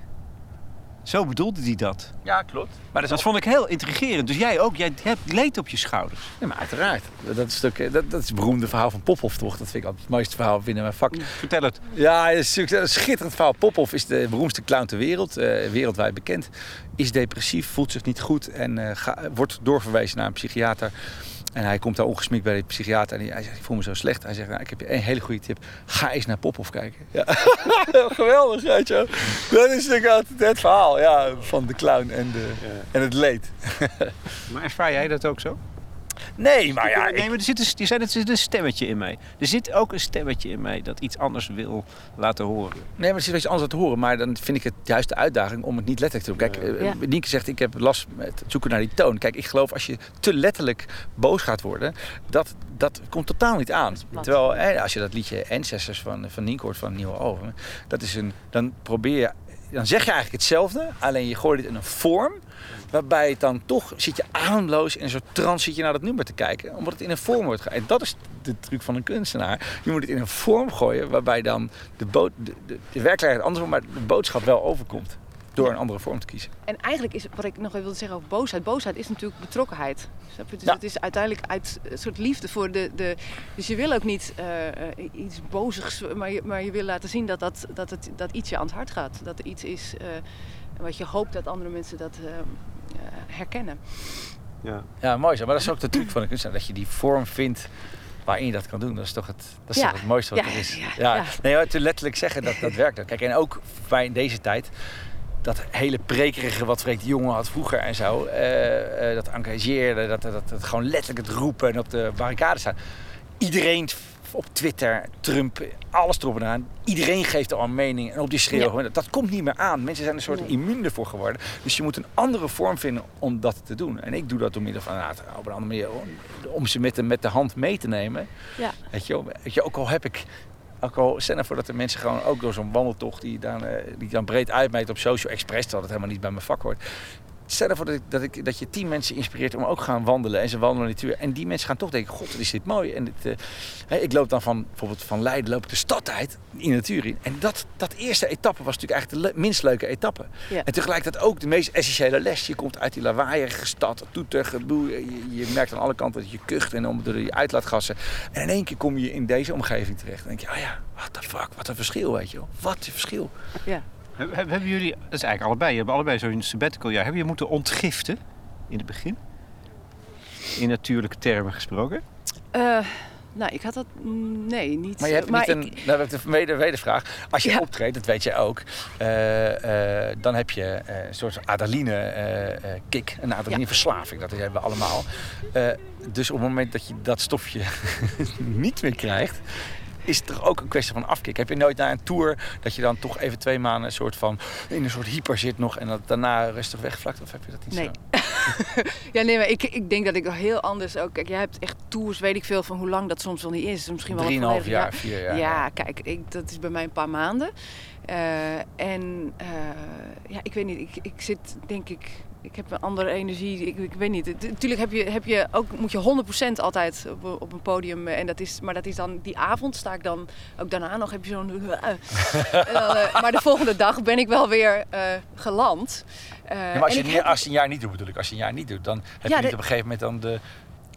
Zo bedoelde hij dat. ja, klopt. Maar dat Dat vond ik heel intrigerend. Dus jij ook, jij hebt leed op je schouders. Ja, maar uiteraard. Dat is, ook, dat, dat is het beroemde verhaal van Pophoff, toch? Dat vind ik altijd het mooiste verhaal binnen mijn vak. Vertel het. Ja, het is natuurlijk een schitterend verhaal. Pophoff is de beroemdste clown ter wereld, eh, wereldwijd bekend. Is depressief, voelt zich niet goed en eh, ga- wordt doorverwezen naar een psychiater. En hij komt daar ongesmikt bij de psychiater en hij, zegt, ik voel me zo slecht. Hij zegt, nou, ik heb je een hele goede tip. Ga eens naar Pophoff kijken. Ja. Geweldig, weet je. Dat is natuurlijk altijd het verhaal ja, van de clown en, de, en het leed. Maar ervaar jij dat ook zo? Nee, maar ja, nee, ik, maar er zit, een, er zit een stemmetje in mij. Er zit ook een stemmetje in mij dat iets anders wil laten horen. Nee, maar het is iets anders te horen. Maar dan vind ik het juist de uitdaging om het niet letterlijk te doen. Kijk, eh, Ja. Nienke zegt, ik heb last met het zoeken naar die toon. Kijk, ik geloof als je te letterlijk boos gaat worden, dat, dat komt totaal niet aan. Terwijl, hè, als je dat liedje Ancestors van, van Nienke hoort van Nieuwe Oven, dat is een, dan probeer je, dan zeg je eigenlijk hetzelfde, alleen je gooit het in een vorm waarbij het dan toch zit je ademloos in soort trance zit je naar dat nummer te kijken, omdat het in een vorm wordt. En dat is de truc van een kunstenaar. Je moet het in een vorm gooien waarbij dan de, bood, de, de, de werkelijkheid anders wordt, maar de boodschap wel overkomt. Door een andere vorm te kiezen. En eigenlijk is wat ik nog even wilde zeggen over boosheid. Boosheid is natuurlijk betrokkenheid. Snap je? Dus Ja. het is uiteindelijk uit een soort liefde voor de. de dus je wil ook niet eh, eh, iets bozigs, maar je, maar je wil laten zien dat, dat, dat, het, dat iets je aan het hart gaat. Dat er iets is eh, wat je hoopt dat andere mensen dat herkennen. Ja. Ja, mooi zo. Maar dat is ook de truc van een kunstenaar. Dat je die vorm vindt waarin je dat kan doen. Dat is toch het, dat is Ja. toch het mooiste wat Ja, er is. ja, Ja, ja. Nee, te letterlijk zeggen, dat, dat werkt ook. Kijk, en ook bij in deze tijd... Dat hele prekerige wat Freek de Jonge had vroeger en zo. eh, eh, dat engageerde, dat, dat, dat gewoon letterlijk het roepen en op de barricade staan. Iedereen op Twitter, Trump, alles erop en aan. Iedereen geeft al een mening en op die schreeuw. Dat, dat komt niet meer aan. Mensen zijn een soort immuun ervoor geworden. Dus je moet een andere vorm vinden om dat te doen. En ik doe dat door middel van, nou, op een andere manier, om, ze met de, met de hand mee te nemen. Ja. Weet je, weet je, ook al heb ik, ook al stel ervoor dat de mensen gewoon ook door zo'n wandeltocht die dan, eh, die dan breed uitmeet op Social Express, dat helemaal niet bij mijn vak hoort. Stel ervoor dat, ik, dat, ik, dat je tien mensen inspireert om ook gaan wandelen en ze wandelen in de natuur. En die mensen gaan toch denken, god, wat is dit mooi. En dit, eh, ik loop dan van, bijvoorbeeld van Leiden loop ik de stad uit, in de natuur in. En dat, dat eerste etappe was natuurlijk eigenlijk de le- minst leuke etappe. Ja. En tegelijkertijd ook de meest essentiële les. Je komt uit die lawaaierige stad, toeter, geboe. Je, je merkt aan alle kanten dat je kucht en om door die uitlaatgassen. En in één keer kom je in deze omgeving terecht. Dan denk je, oh ja, what the fuck, wat een verschil, weet je wel. Wat een verschil. Ja. Hebben, hebben jullie, dat is eigenlijk allebei, je hebben allebei zo'n sabbatical jaar. Hebben je moeten ontgiften in het begin? In natuurlijke termen gesproken? Eh, nou, ik had dat. mm, Nee, niet. Maar je hebt maar niet een, ik- nou, dat is een weder- wedervraag. Als je Ja. optreedt, dat weet je ook, eh, eh, dan heb je eh, een soort adrenaline-kick, een adrenalineverslaving. Dat hebben we allemaal. Eh, dus op het moment dat je dat stofje niet meer krijgt, is het toch ook een kwestie van afkick. Heb je nooit na een tour dat je dan toch even twee maanden een soort van in een soort hyper zit nog en dat daarna rustig wegvlakt? Of heb je dat niet Nee. zo? Ja, nee, maar ik, ik denk dat ik heel anders ook. Kijk, jij hebt echt tours, weet ik veel van hoe lang dat soms wel niet is. Misschien wel een volledig jaar, vier jaar. Ja, kijk, ik, dat is bij mij een paar maanden. Eh, en eh, ja, ik weet niet, ik, ik zit denk ik, ik heb een andere energie. Ik, ik weet niet. Natuurlijk heb je, heb je ook, moet je 100% altijd op, een- op een podium. eh, En dat is, maar dat is dan die avond sta ik dan, ook daarna nog heb je zo'n. Dan, eh, maar de volgende dag ben ik wel weer eh, geland. Eh, Ja, maar als je, heb- als je een jaar niet doet, bedoel ik, als je een jaar niet doet, dan heb Ja, je niet de- op een gegeven moment dan de,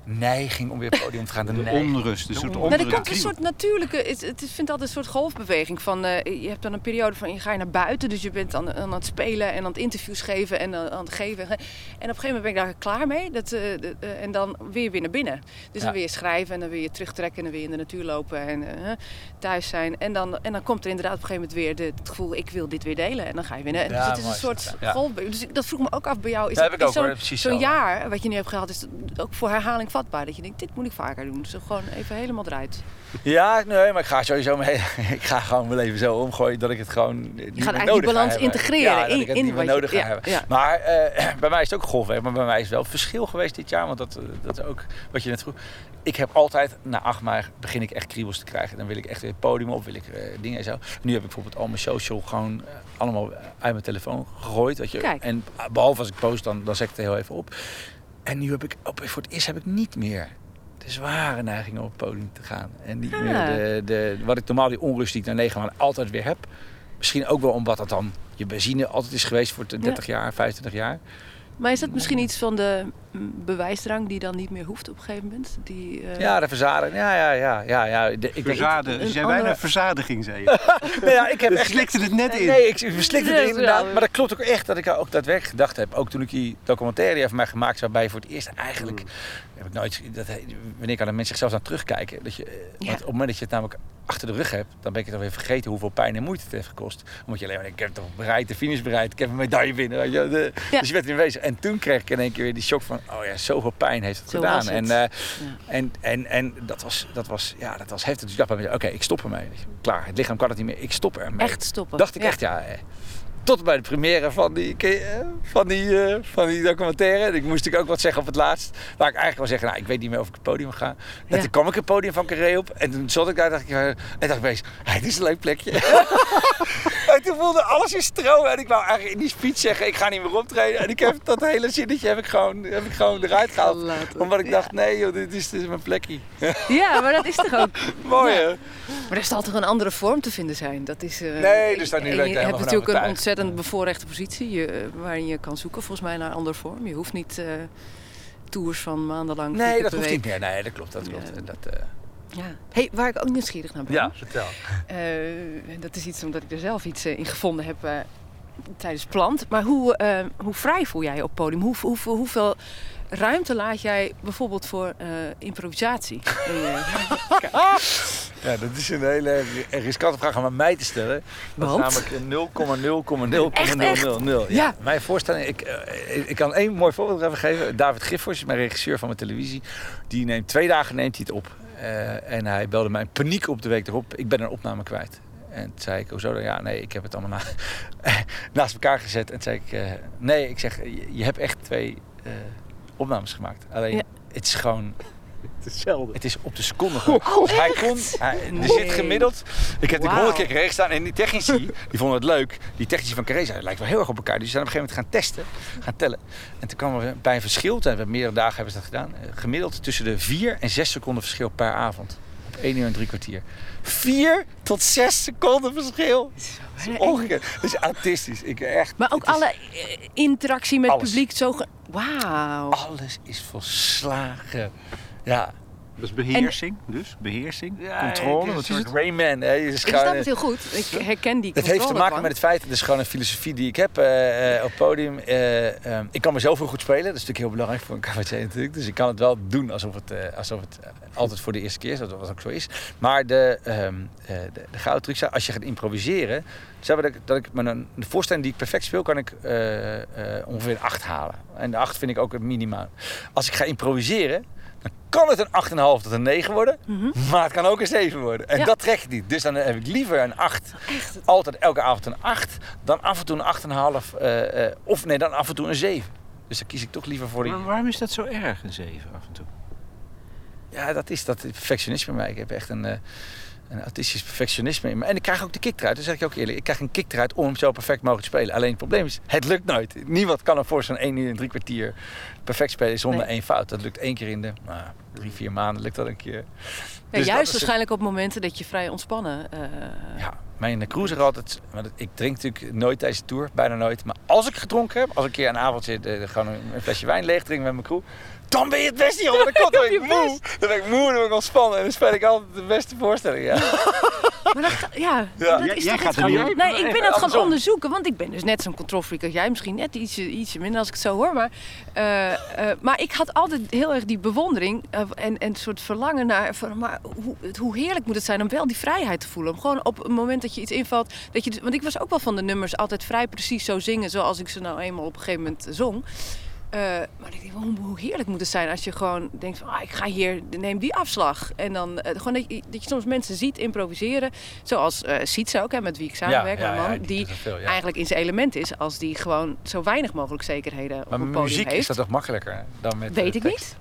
neiging om weer op het podium te gaan. De, onrust, dus De soort onrust. Nou, er komt een soort natuurlijke. Het, het is- vindt altijd een soort golfbeweging. Van, eh, je hebt dan een periode van je ga je naar buiten. Dus je bent aan, aan het spelen en aan het interviews geven en aan, aan het geven. En op een gegeven moment ben ik daar klaar mee. Dat, eh, de- eh, en dan weer weer naar binnen. Dus Ja. dan weer schrijven en dan weer je terugtrekken en dan weer in de natuur lopen en eh, thuis zijn. En dan, en dan komt er inderdaad op een gegeven moment weer de, het gevoel: ik wil dit weer delen. En dan ga je weer. naar- Ja, dus het is mooi een soort ja. golfbeweging. Dus ik, dat vroeg me ook af bij jou. Is, Dat heb ik is ook, zo'n zo. jaar wat je nu hebt gehad, is ook voor herhaling vatbaar. Dat je denkt: dit moet ik vaker doen. Dus gewoon even helemaal eruit. Ja, nee, maar ik ga sowieso mee. Ik ga gewoon mijn leven zo omgooien dat ik het gewoon. niet meer eigenlijk die balans integreren Ja, dat in- ik het in niet meer je- nodig ga ja, hebben. ja. Maar eh, bij mij is het ook golfweg, maar bij mij is het wel verschil geweest dit jaar. Want dat, eh, dat is ook wat je net vroeg. Ik heb altijd, na 8 mei begin ik echt kriebels te krijgen. Dan wil ik echt weer het podium op, wil ik eh, dingen en zo. Nu heb ik bijvoorbeeld al mijn social gewoon allemaal uit mijn telefoon gegooid. Weet je. Kijk. En behalve als ik post, dan, dan zet ik het heel even op. En nu heb ik, op, voor het eerst heb ik niet meer de zware neiging om op het podium te gaan. En niet Ah. meer de, de, wat ik normaal die onrust die ik na negen maanden altijd weer heb. Misschien ook wel omdat dat dan je benzine altijd is geweest voor de 30 jaar, 25 jaar. Maar is dat misschien iets van de mm, bewijsdrang die dan niet meer hoeft op een gegeven moment? Die, eh, Ja, de verzadiging. Ja, ja, ja. ja, ja. De- ik denk, een zei andere- bijna verzadiging, zei je. nou ja, ik heb Je echt slikte het net in. Nee, ik verslikte het inderdaad. Maar dat klopt ook echt dat ik ook daadwerkelijk gedacht heb. Ook toen ik die documentaire die van mij gemaakt waarbij je voor het eerst eigenlijk... Mm. Heb ik nooit, dat, wanneer kan een mens zichzelf aan terugkijken? Dat je, eh, Ja. want op het moment dat je het namelijk achter de rug hebt... dan ben je toch weer vergeten hoeveel pijn en moeite het heeft gekost. Omdat je alleen maar ik heb toch bereid, de finish bereid. Ik heb een medaille binnen. weet je, de- Ja. Dus je bent erin bezig. En toen kreeg ik in één keer weer die shock van... oh ja, zoveel pijn heeft het Zo gedaan. het. En, eh, Ja. en, en, en dat, was, dat, was, ja, dat was heftig. Dus ik dacht bij mezelf, oké, ik stop ermee. Klaar, het lichaam kan het niet meer. Ik stop ermee. Echt stoppen. Dacht ik Ja. echt, ja. eh, Tot bij de première van die, eh, van die, van die documentaire. En ik moest natuurlijk ook wat zeggen op het laatst. Waar ik eigenlijk wel zeggen, nou, ik weet niet meer of ik het podium ga. En Ja. toen kwam ik het podium van Carré op. En toen zat ik daar dacht ik, en dacht ik dit is een leuk plekje. en toen voelde alles in stroom. En ik wou eigenlijk in die speech zeggen, ik ga niet meer optreden. En ik heb dat hele zinnetje heb ik gewoon, heb ik gewoon eruit gehaald. Omdat ik dacht, nee joh, dit is, dit is mijn plekje. Ja, maar dat is toch ook... Mooi hè? Maar er zal toch een andere vorm te vinden zijn? Dat is, eh, Nee, dus daar nu ben ik je hebt natuurlijk een ontzettend bevoorrechte positie je, waarin je kan zoeken volgens mij naar een andere vorm. Je hoeft niet eh, tours van maandenlang Nee, dat hoeft niet meer. Nee, dat klopt. Dat klopt. Ja. Dat, eh, Ja. Hey, waar ik ook nieuwsgierig naar ben. vertel. Eh, dat is iets omdat ik er zelf iets eh, in gevonden heb eh, tijdens Plant. Maar hoe, eh, hoe vrij voel jij op podium? Hoe, hoe, hoeveel ruimte laat jij bijvoorbeeld voor eh, improvisatie? je- Ja, dat is een hele riskante vraag om aan mij te stellen. Dat Want? is namelijk 0,0,0,000. Ja. Mijn voorstelling, ik, ik kan één mooi voorbeeld even geven. David Giffers, mijn regisseur van mijn televisie, die neemt twee dagen neemt hij het op. Eh, en hij belde mij in paniek op de week erop. Ik ben een opname kwijt. En toen zei ik, hoezo dan? Ja, nee, ik heb het allemaal na, naast elkaar gezet. En toen zei ik, eh, nee, ik zeg, je, je hebt echt twee eh, opnames gemaakt. Alleen, Ja. het is gewoon Hetzelfde. het is op de seconde gewoon. Dus hij kon, hij, er Nee. zit gemiddeld. Ik heb Wauw. honderd keer gestaan en die technici, die vonden het leuk. Die technici van zeiden, het lijkt wel heel erg op elkaar. Dus die zijn op een gegeven moment gaan testen, gaan tellen. En toen kwamen we bij een verschil, toen hebben we meerdere dagen hebben ze dat gedaan. eh, Gemiddeld tussen de 4 en 6 seconden verschil per avond. Op 1 uur en drie kwartier. 4 tot 6 seconden verschil. Dat is ongekend. Dat is autistisch. Ik echt. Maar ook alle eh, interactie met het publiek zo... Wauw. Alles is volslagen. Ja. Dat is beheersing, dus. Beheersing. Ja, controle. het is een Rayman. Hè. Je is Ik gewoon, snap het heel goed. Ik herken die Het heeft te maken met het feit, het is gewoon een filosofie die ik heb eh, eh, op het podium. Eh, ehm, ik kan mezelf heel goed spelen, dat is natuurlijk heel belangrijk voor een cabaretier natuurlijk. Dus ik kan het wel doen alsof het, eh, alsof het altijd voor de eerste keer is, dat wat ook zo is. Maar de, ehm eh, de, de gouden truc is, als je gaat improviseren, zeg maar dat ik, dat ik met een de voorstelling die ik perfect speel, kan ik eh, eh, ongeveer een 8 halen. En de 8 vind ik ook het minimaal. Als ik ga improviseren, kan het een 8,5 tot een 9 worden. Mhm. Maar het kan ook een 7 worden. En Ja. dat trek ik niet. Dus dan heb ik liever een 8. Echt. Altijd elke avond een 8. Dan af en toe een 8,5. eh, eh, of nee, dan af en toe een 7. Dus dan kies ik toch liever voor die. Maar waarom is dat zo erg, een 7 af en toe? Ja, dat is dat perfectionisme in mij. Ik heb echt een, eh, een autistisch perfectionisme in me. En ik krijg ook de kick eruit. Dat zeg ik ook eerlijk. Ik krijg een kick eruit om zo perfect mogelijk te spelen. Alleen het probleem is, het lukt nooit. Niemand kan er voor zo'n 1 uur en drie kwartier perfect spelen zonder Nee. één fout. Dat lukt één keer in de nou, drie, vier maanden lukt dat een keer. Ja, Dus juist is- waarschijnlijk op momenten dat je vrij ontspannen... eh, Ja, mijn crew zegt altijd, maar ik drink natuurlijk nooit tijdens de tour, bijna nooit. Maar als ik gedronken heb, als ik een keer een avondje eh, gewoon een, een flesje wijn leeg drink met mijn crew, dan ben je het beste, joh. Dan, dan ben ik moe. Dan ben ik moe, dan ben ik ontspannen en dan speel ik altijd de beste voorstelling. Ja. Maar dat, ja, Ja. dat Jij- is jij toch gaat Nee, ik ben het gaan onderzoeken. Want ik ben dus net zo'n controlfreak als jij. Misschien net ietsje, ietsje minder als ik het zo hoor. Maar, eh, eh, maar ik had altijd heel erg die bewondering. eh, en, en een soort verlangen naar... Van, maar hoe, hoe heerlijk moet het zijn om wel die vrijheid te voelen. Om gewoon op het moment dat je iets invalt... Dat je, want ik was ook wel van de nummers altijd vrij precies zo zingen... zoals ik ze nou eenmaal op een gegeven moment zong. Eh, maar ik denk, hoe, hoe heerlijk moet het zijn als je gewoon denkt van, ah, ik ga hier, neem die afslag. En dan eh, gewoon dat je, dat je soms mensen ziet improviseren, zoals eh Sietse ook, hè, met wie ik samenwerk, man, die, veel, eigenlijk in zijn element is als die gewoon zo weinig mogelijk zekerheden op Maar een met podium muziek heeft. is dat toch makkelijker dan met Weet ik niet.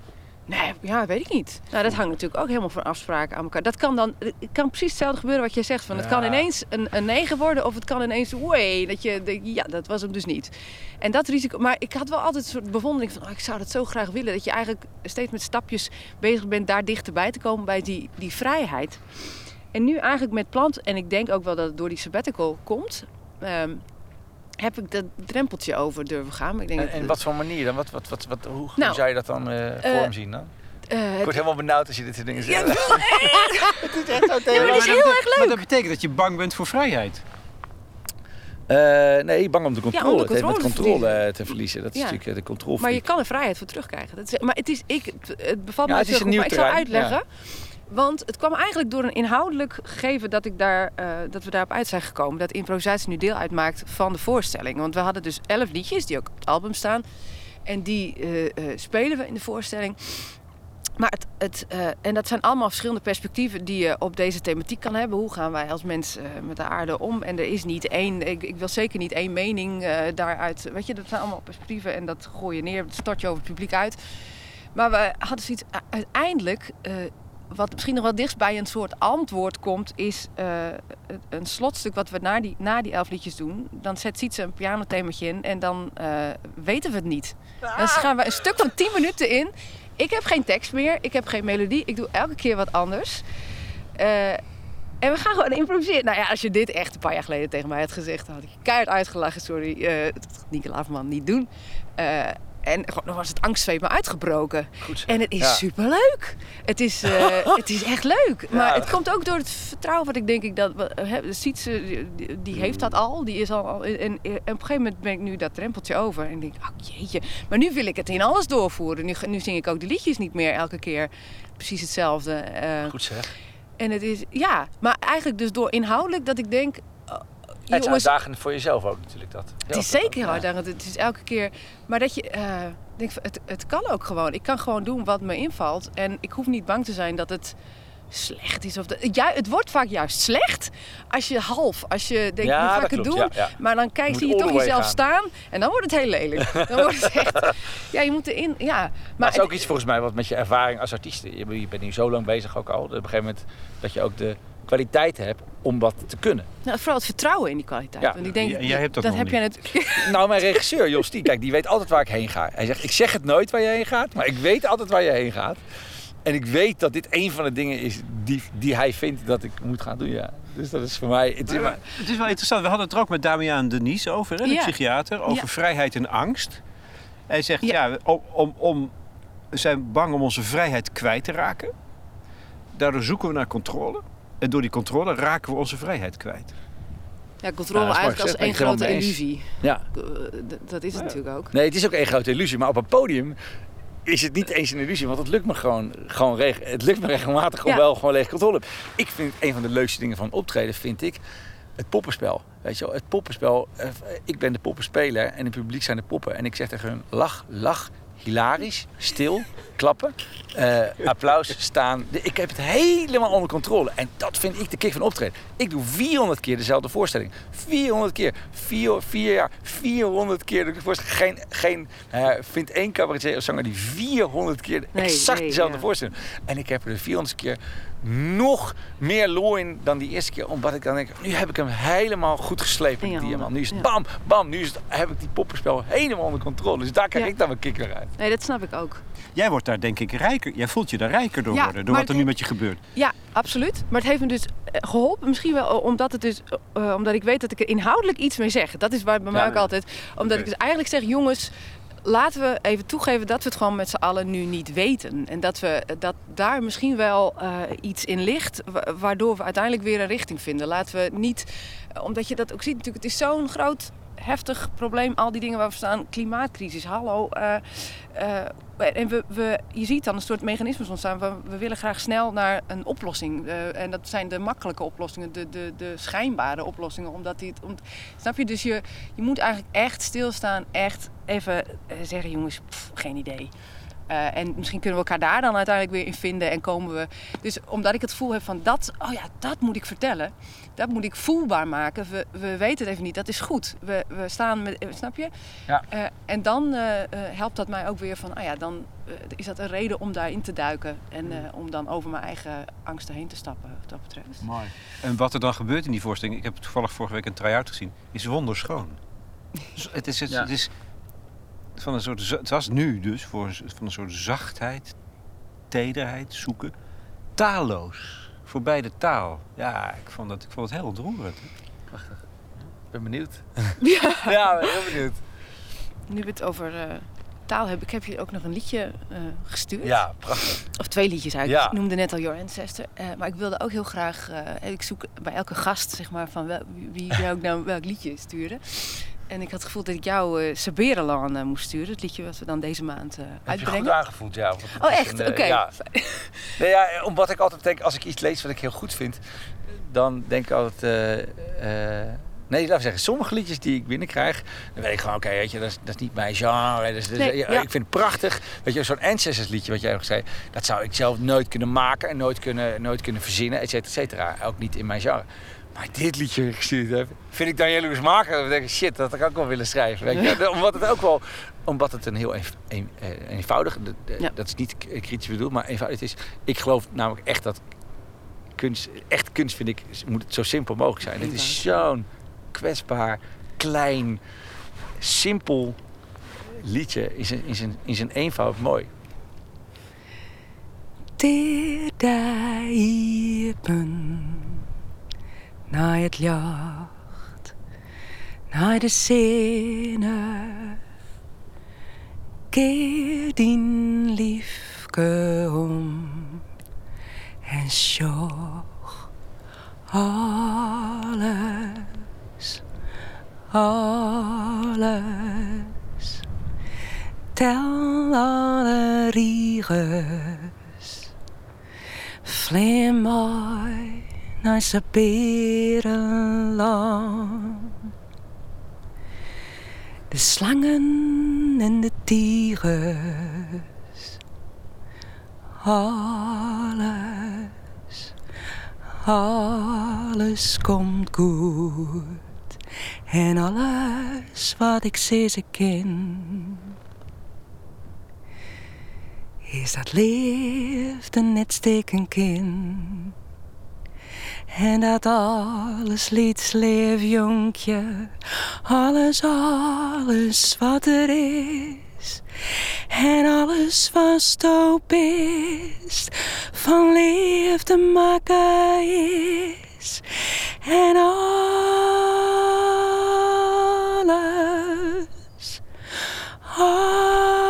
Nee, ja, weet ik niet. Nou, dat hangt natuurlijk ook helemaal van afspraken aan elkaar. Dat kan dan, het kan precies hetzelfde gebeuren wat jij zegt. Van, Het kan ineens een, een 9 worden of het kan ineens, wee, dat je, de- ja, dat was hem dus niet. En dat risico, maar ik had wel altijd een soort bewondering van, oh, ik zou dat zo graag willen. Dat je eigenlijk steeds met stapjes bezig bent daar dichterbij te komen bij die, die vrijheid. En nu eigenlijk met plant, en ik denk ook wel dat het door die sabbatical komt, ehm, heb ik dat drempeltje over durven gaan. Maar ik denk En, dat- en wat voor manier dan? Wat, wat, wat, wat, hoe, hoe Nou, zou je dat dan eh eh, vorm zien dan? eh, Ik het- word helemaal benauwd als je dit soort dingen zegt. Ja, het is echt zo Ja, maar dat is heel erg leuk. Maar dat betekent dat je bang bent voor vrijheid. Eh, nee, bang om de controle, om de het met controle te controle verliezen. te verliezen. Dat is Ja. natuurlijk de controle. Maar je kan er vrijheid voor terugkrijgen. Dat is, maar het is, ik, het bevalt Ja, me het is een nieuw maar ik zal uitleggen. Want het kwam eigenlijk door een inhoudelijk gegeven dat, ik daar, eh, dat we daarop uit zijn gekomen. Dat improvisatie nu deel uitmaakt van de voorstelling. Want we hadden dus elf liedjes die ook op het album staan. En die eh, eh, spelen we in de voorstelling. Maar het, het, en dat zijn allemaal verschillende perspectieven die je op deze thematiek kan hebben. Hoe gaan wij als mens met de aarde om? En er is niet één, ik, ik wil zeker niet één mening daaruit. Weet je, dat zijn allemaal perspectieven en dat gooi je neer, dat stort je over het publiek uit. Maar we hadden zoiets, uiteindelijk, wat misschien nog wel dichtst bij een soort antwoord komt, is eh, een- slotstuk wat we na die, na die elf liedjes doen. Dan zet Sietse een pianothemaatje in en dan eh, weten we het niet. Dan gaan we een stuk van 10 minuten in. Ik heb geen tekst meer, ik heb geen melodie, ik doe elke keer wat anders. Eh, en we gaan gewoon improviseren. Nou ja, als je dit echt een paar jaar geleden tegen mij had gezegd, dan had ik je keihard uitgelachen. Sorry, dat gaat Nieke Laverman niet doen. En dan was het angstzweep me uitgebroken. Goed. En het is Ja. superleuk. Het is, eh, het is echt leuk. Maar Ja. het komt ook door het vertrouwen wat ik denk ik dat... De Sietse, die, die- heeft dat al. Die is al, en, en op een gegeven moment ben ik nu dat drempeltje over. En ik denk, oh jeetje. Maar nu wil ik het in alles doorvoeren. Nu, nu zing ik ook de liedjes niet meer elke keer precies hetzelfde. Eh, Goed zeg. en het is, ja, maar eigenlijk dus door inhoudelijk dat ik denk... Het is jongens, uitdagend voor jezelf ook natuurlijk dat. het is zeker heel uitdagend. Het is elke keer. Maar dat je eh, het, het kan ook gewoon. Ik kan gewoon doen wat me invalt. En ik hoef niet bang te zijn dat het slecht is. Of dat, ja, het wordt vaak juist slecht als je half, als je denkt, Ja, nu ga ik het doen. ja, ja. Maar dan kijk, moet zie je toch jezelf gaan. staan. En dan wordt het heel lelijk. Dan wordt het echt... Ja, je moet erin... Ja, Maar maar het is ook iets volgens mij wat met je ervaring als artiest. Je je bent nu zo lang bezig ook al. Op een gegeven moment dat je ook de kwaliteit hebt om wat te kunnen. nou, vooral het vertrouwen in die kwaliteit. Ja, Want ik denk, jij hebt dat dat nog heb jij net... Nou, mijn regisseur Jos, die, kijk, die weet altijd waar ik heen ga. Hij zegt, ik zeg het nooit waar je heen gaat, maar ik weet altijd waar je heen gaat. En ik weet dat dit een van de dingen is die, die hij vindt dat ik moet gaan doen, ja. Dus dat is voor mij... Het is, maar, Het is wel interessant. We hadden het er ook met Damian Denies over, hè, de Ja. psychiater. Over Ja. vrijheid en angst. Hij zegt, Ja. ja, om, om, om, we zijn bang om onze vrijheid kwijt te raken. Daardoor zoeken we naar controle. En door die controle raken we onze vrijheid kwijt. Ja, controle eigenlijk als één grote illusie. ja. Eh, Dat is het natuurlijk ook. Nee, het is ook één grote illusie. Maar op een podium is het niet eens een illusie. Want het lukt me gewoon, gewoon reg- het lukt me regelmatig Ja. wel gewoon leeg controle. Ik vind een van de leukste dingen van optreden, vind ik, het poppenspel. Weet je wel, het poppenspel. eh, Ik ben de poppenspeler en het publiek zijn de poppen. En ik zeg tegen hun, lach, lach, hilarisch, stil, klappen, eh, applaus, staan. Ik heb het helemaal onder controle. En dat vind ik de kick van optreden. Ik doe 400 keer dezelfde voorstelling. 400 keer. Vier, vier jaar. 400 keer doe ik de voorstelling. Geen, geen eh, vind één cabaretier of zanger die 400 keer Nee, exact nee, dezelfde ja. voorstelling. En ik heb er de 400 keer nog meer lol in dan die eerste keer. Omdat ik dan denk, nu heb ik hem helemaal goed geslepen, die diamant. Nu is het bam, bam. Nu is het, heb ik die poppenspel helemaal onder controle. Dus daar krijg Ja. ik dan mijn kikker uit. Nee, dat snap ik ook. Jij wordt daar denk ik rijker. Jij voelt je daar rijker door Ja, worden. Door wat er nu met je gebeurt. Ja, absoluut. Maar het heeft me dus eh, geholpen. Misschien wel eh, omdat, het dus, eh, omdat ik weet dat ik er inhoudelijk iets mee zeg. Dat is waar het bij mij Ja. ook altijd. Omdat ik dus eigenlijk zeg, jongens, laten we even toegeven dat we het gewoon met z'n allen nu niet weten. En dat, we, dat daar misschien wel eh, iets in ligt, wa- waardoor we uiteindelijk weer een richting vinden. Laten we niet, eh, omdat je dat ook ziet natuurlijk, het is zo'n groot heftig probleem, al die dingen waar we staan, klimaatcrisis, hallo. eh, eh, en we, we, je ziet dan een soort mechanismes ontstaan. We, we willen graag snel naar een oplossing. Eh, en dat zijn de makkelijke oplossingen, de, de, de schijnbare oplossingen. Omdat die het, snap je? Dus je, je moet eigenlijk echt stilstaan, echt even zeggen, jongens, geen idee. Eh, en misschien kunnen we elkaar daar dan uiteindelijk weer in vinden en komen we. Dus omdat ik het gevoel heb van dat, oh ja, dat moet ik vertellen. Dat moet ik voelbaar maken. We, we weten het even niet, dat is goed. We, we staan met, eh, snap je? Ja. Eh, en dan helpt dat mij ook weer van, ah ja, dan is dat een reden om daarin te duiken. En eh, om dan over mijn eigen angsten heen te stappen, wat dat betreft. Mooi. En wat er dan gebeurt in die voorstelling, ik heb toevallig vorige week een try-out gezien, is wonderschoon. Z- Het is, het, Ja. het is van een soort, het was nu dus, voor, van een soort zachtheid, tederheid zoeken, taalloos. Voorbij de taal. Ja, ik vond, dat, ik vond het heel ontroerend. Ik ben benieuwd. Ja. Ja, ik ben heel benieuwd. Nu we het over eh, taal hebben, ik heb je ook nog een liedje eh, gestuurd. Ja, prachtig. Of twee liedjes eigenlijk. Ja. Ik noemde net al Your Ancestor. eh, maar ik wilde ook heel graag... eh, ik zoek bij elke gast, zeg maar, van wel, wie- wie jou nou welk liedje sturen. En ik had het gevoel dat ik jou eh, moest sturen. Het liedje wat we dan deze maand eh, Heb je goed uitbrengen. aangevoeld, ja. Oh, echt? Oké. Ja. Nee, ja, omdat ik altijd denk, als ik iets lees wat ik heel goed vind, dan denk ik altijd... nee, laten we zeggen, sommige liedjes die ik binnenkrijg, dan weet ik gewoon, oké, weet je, dat is, dat is niet mijn genre. Dat is, dat is- Nee, ja, ja. Ik vind het prachtig. Weet je, zo'n Ancestors liedje wat jij ook zei, dat zou ik zelf nooit kunnen maken en nooit kunnen, nooit kunnen verzinnen, et cetera, et cetera. Ook niet in mijn genre. Maar dit liedje gestuurd heb, vind ik dan jaloers maken. Dan denk ik, shit, dat had ik ook wel willen schrijven. Weet je? Omdat het ook wel, omdat het een heel een, eh, eenvoudig, Ja. dat is niet kritisch bedoeld, maar eenvoudig is. Ik geloof namelijk echt dat kunst, echt kunst vind ik, moet het zo simpel mogelijk zijn. Het is zo'n kwetsbaar, klein, simpel liedje in zijn, in zijn, in zijn eenvoud mooi. Deipen Naar het jacht Naar de zinnen Keer din liefke om En sjoch Alles Alles. Tel alle riegers Vlim mooi naar zijn berenland. De slangen en de tigers. Alles, alles komt goed. En alles wat ik ze ken is dat liefde net steken kind. En dat alles liet leef jonkje, alles, alles wat er is. En alles wat stoop is, van liefde maken is. En alles, alles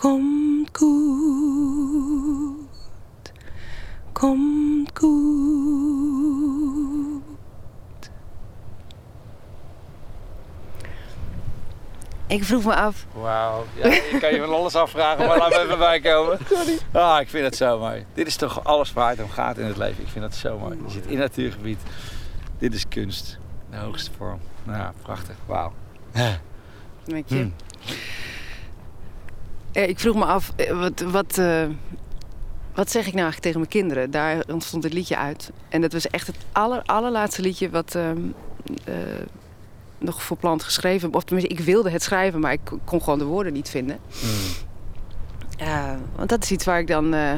komt goed, komt goed. Ik vroeg me af, Wauw. Ja, ik kan je van alles afvragen, maar laat me even bijkomen. Ah, ik vind het zo mooi. Dit is toch alles waar het om gaat in het leven. Ik vind dat zo mooi. Je zit in het natuurgebied. Dit is kunst. De hoogste vorm. Nou, prachtig. Wauw. Met je. Hmm. Eh, Ik vroeg me af, eh, wat, wat, eh, wat zeg ik nou eigenlijk tegen mijn kinderen? Daar ontstond het liedje uit. En dat was echt het aller, allerlaatste liedje wat, ehm, eh, nog voor plant geschreven. Of tenminste, ik wilde het schrijven, maar ik kon gewoon de woorden niet vinden. Uh, want dat is iets waar ik dan uh,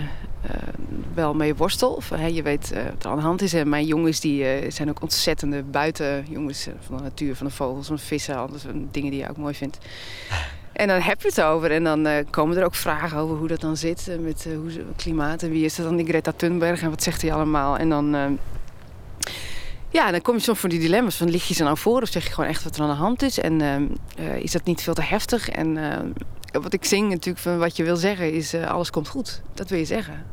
wel mee worstel. Of, je weet wat er aan de hand is. En mijn jongens die, zijn ook ontzettende buitenjongens van de natuur, van de vogels, van de vissen. Alles dingen die je ook mooi vindt. En dan heb je het over. En dan komen er ook vragen over hoe dat dan zit met hoe het klimaat. En wie is dat dan die Greta Thunberg en wat zegt hij allemaal. En dan ja, dan kom je soms voor die dilemma's van lig je ze nou voor of zeg je gewoon echt wat er aan de hand is en is dat niet veel te heftig en wat ik zing natuurlijk van wat je wil zeggen is alles komt goed. Dat wil je zeggen.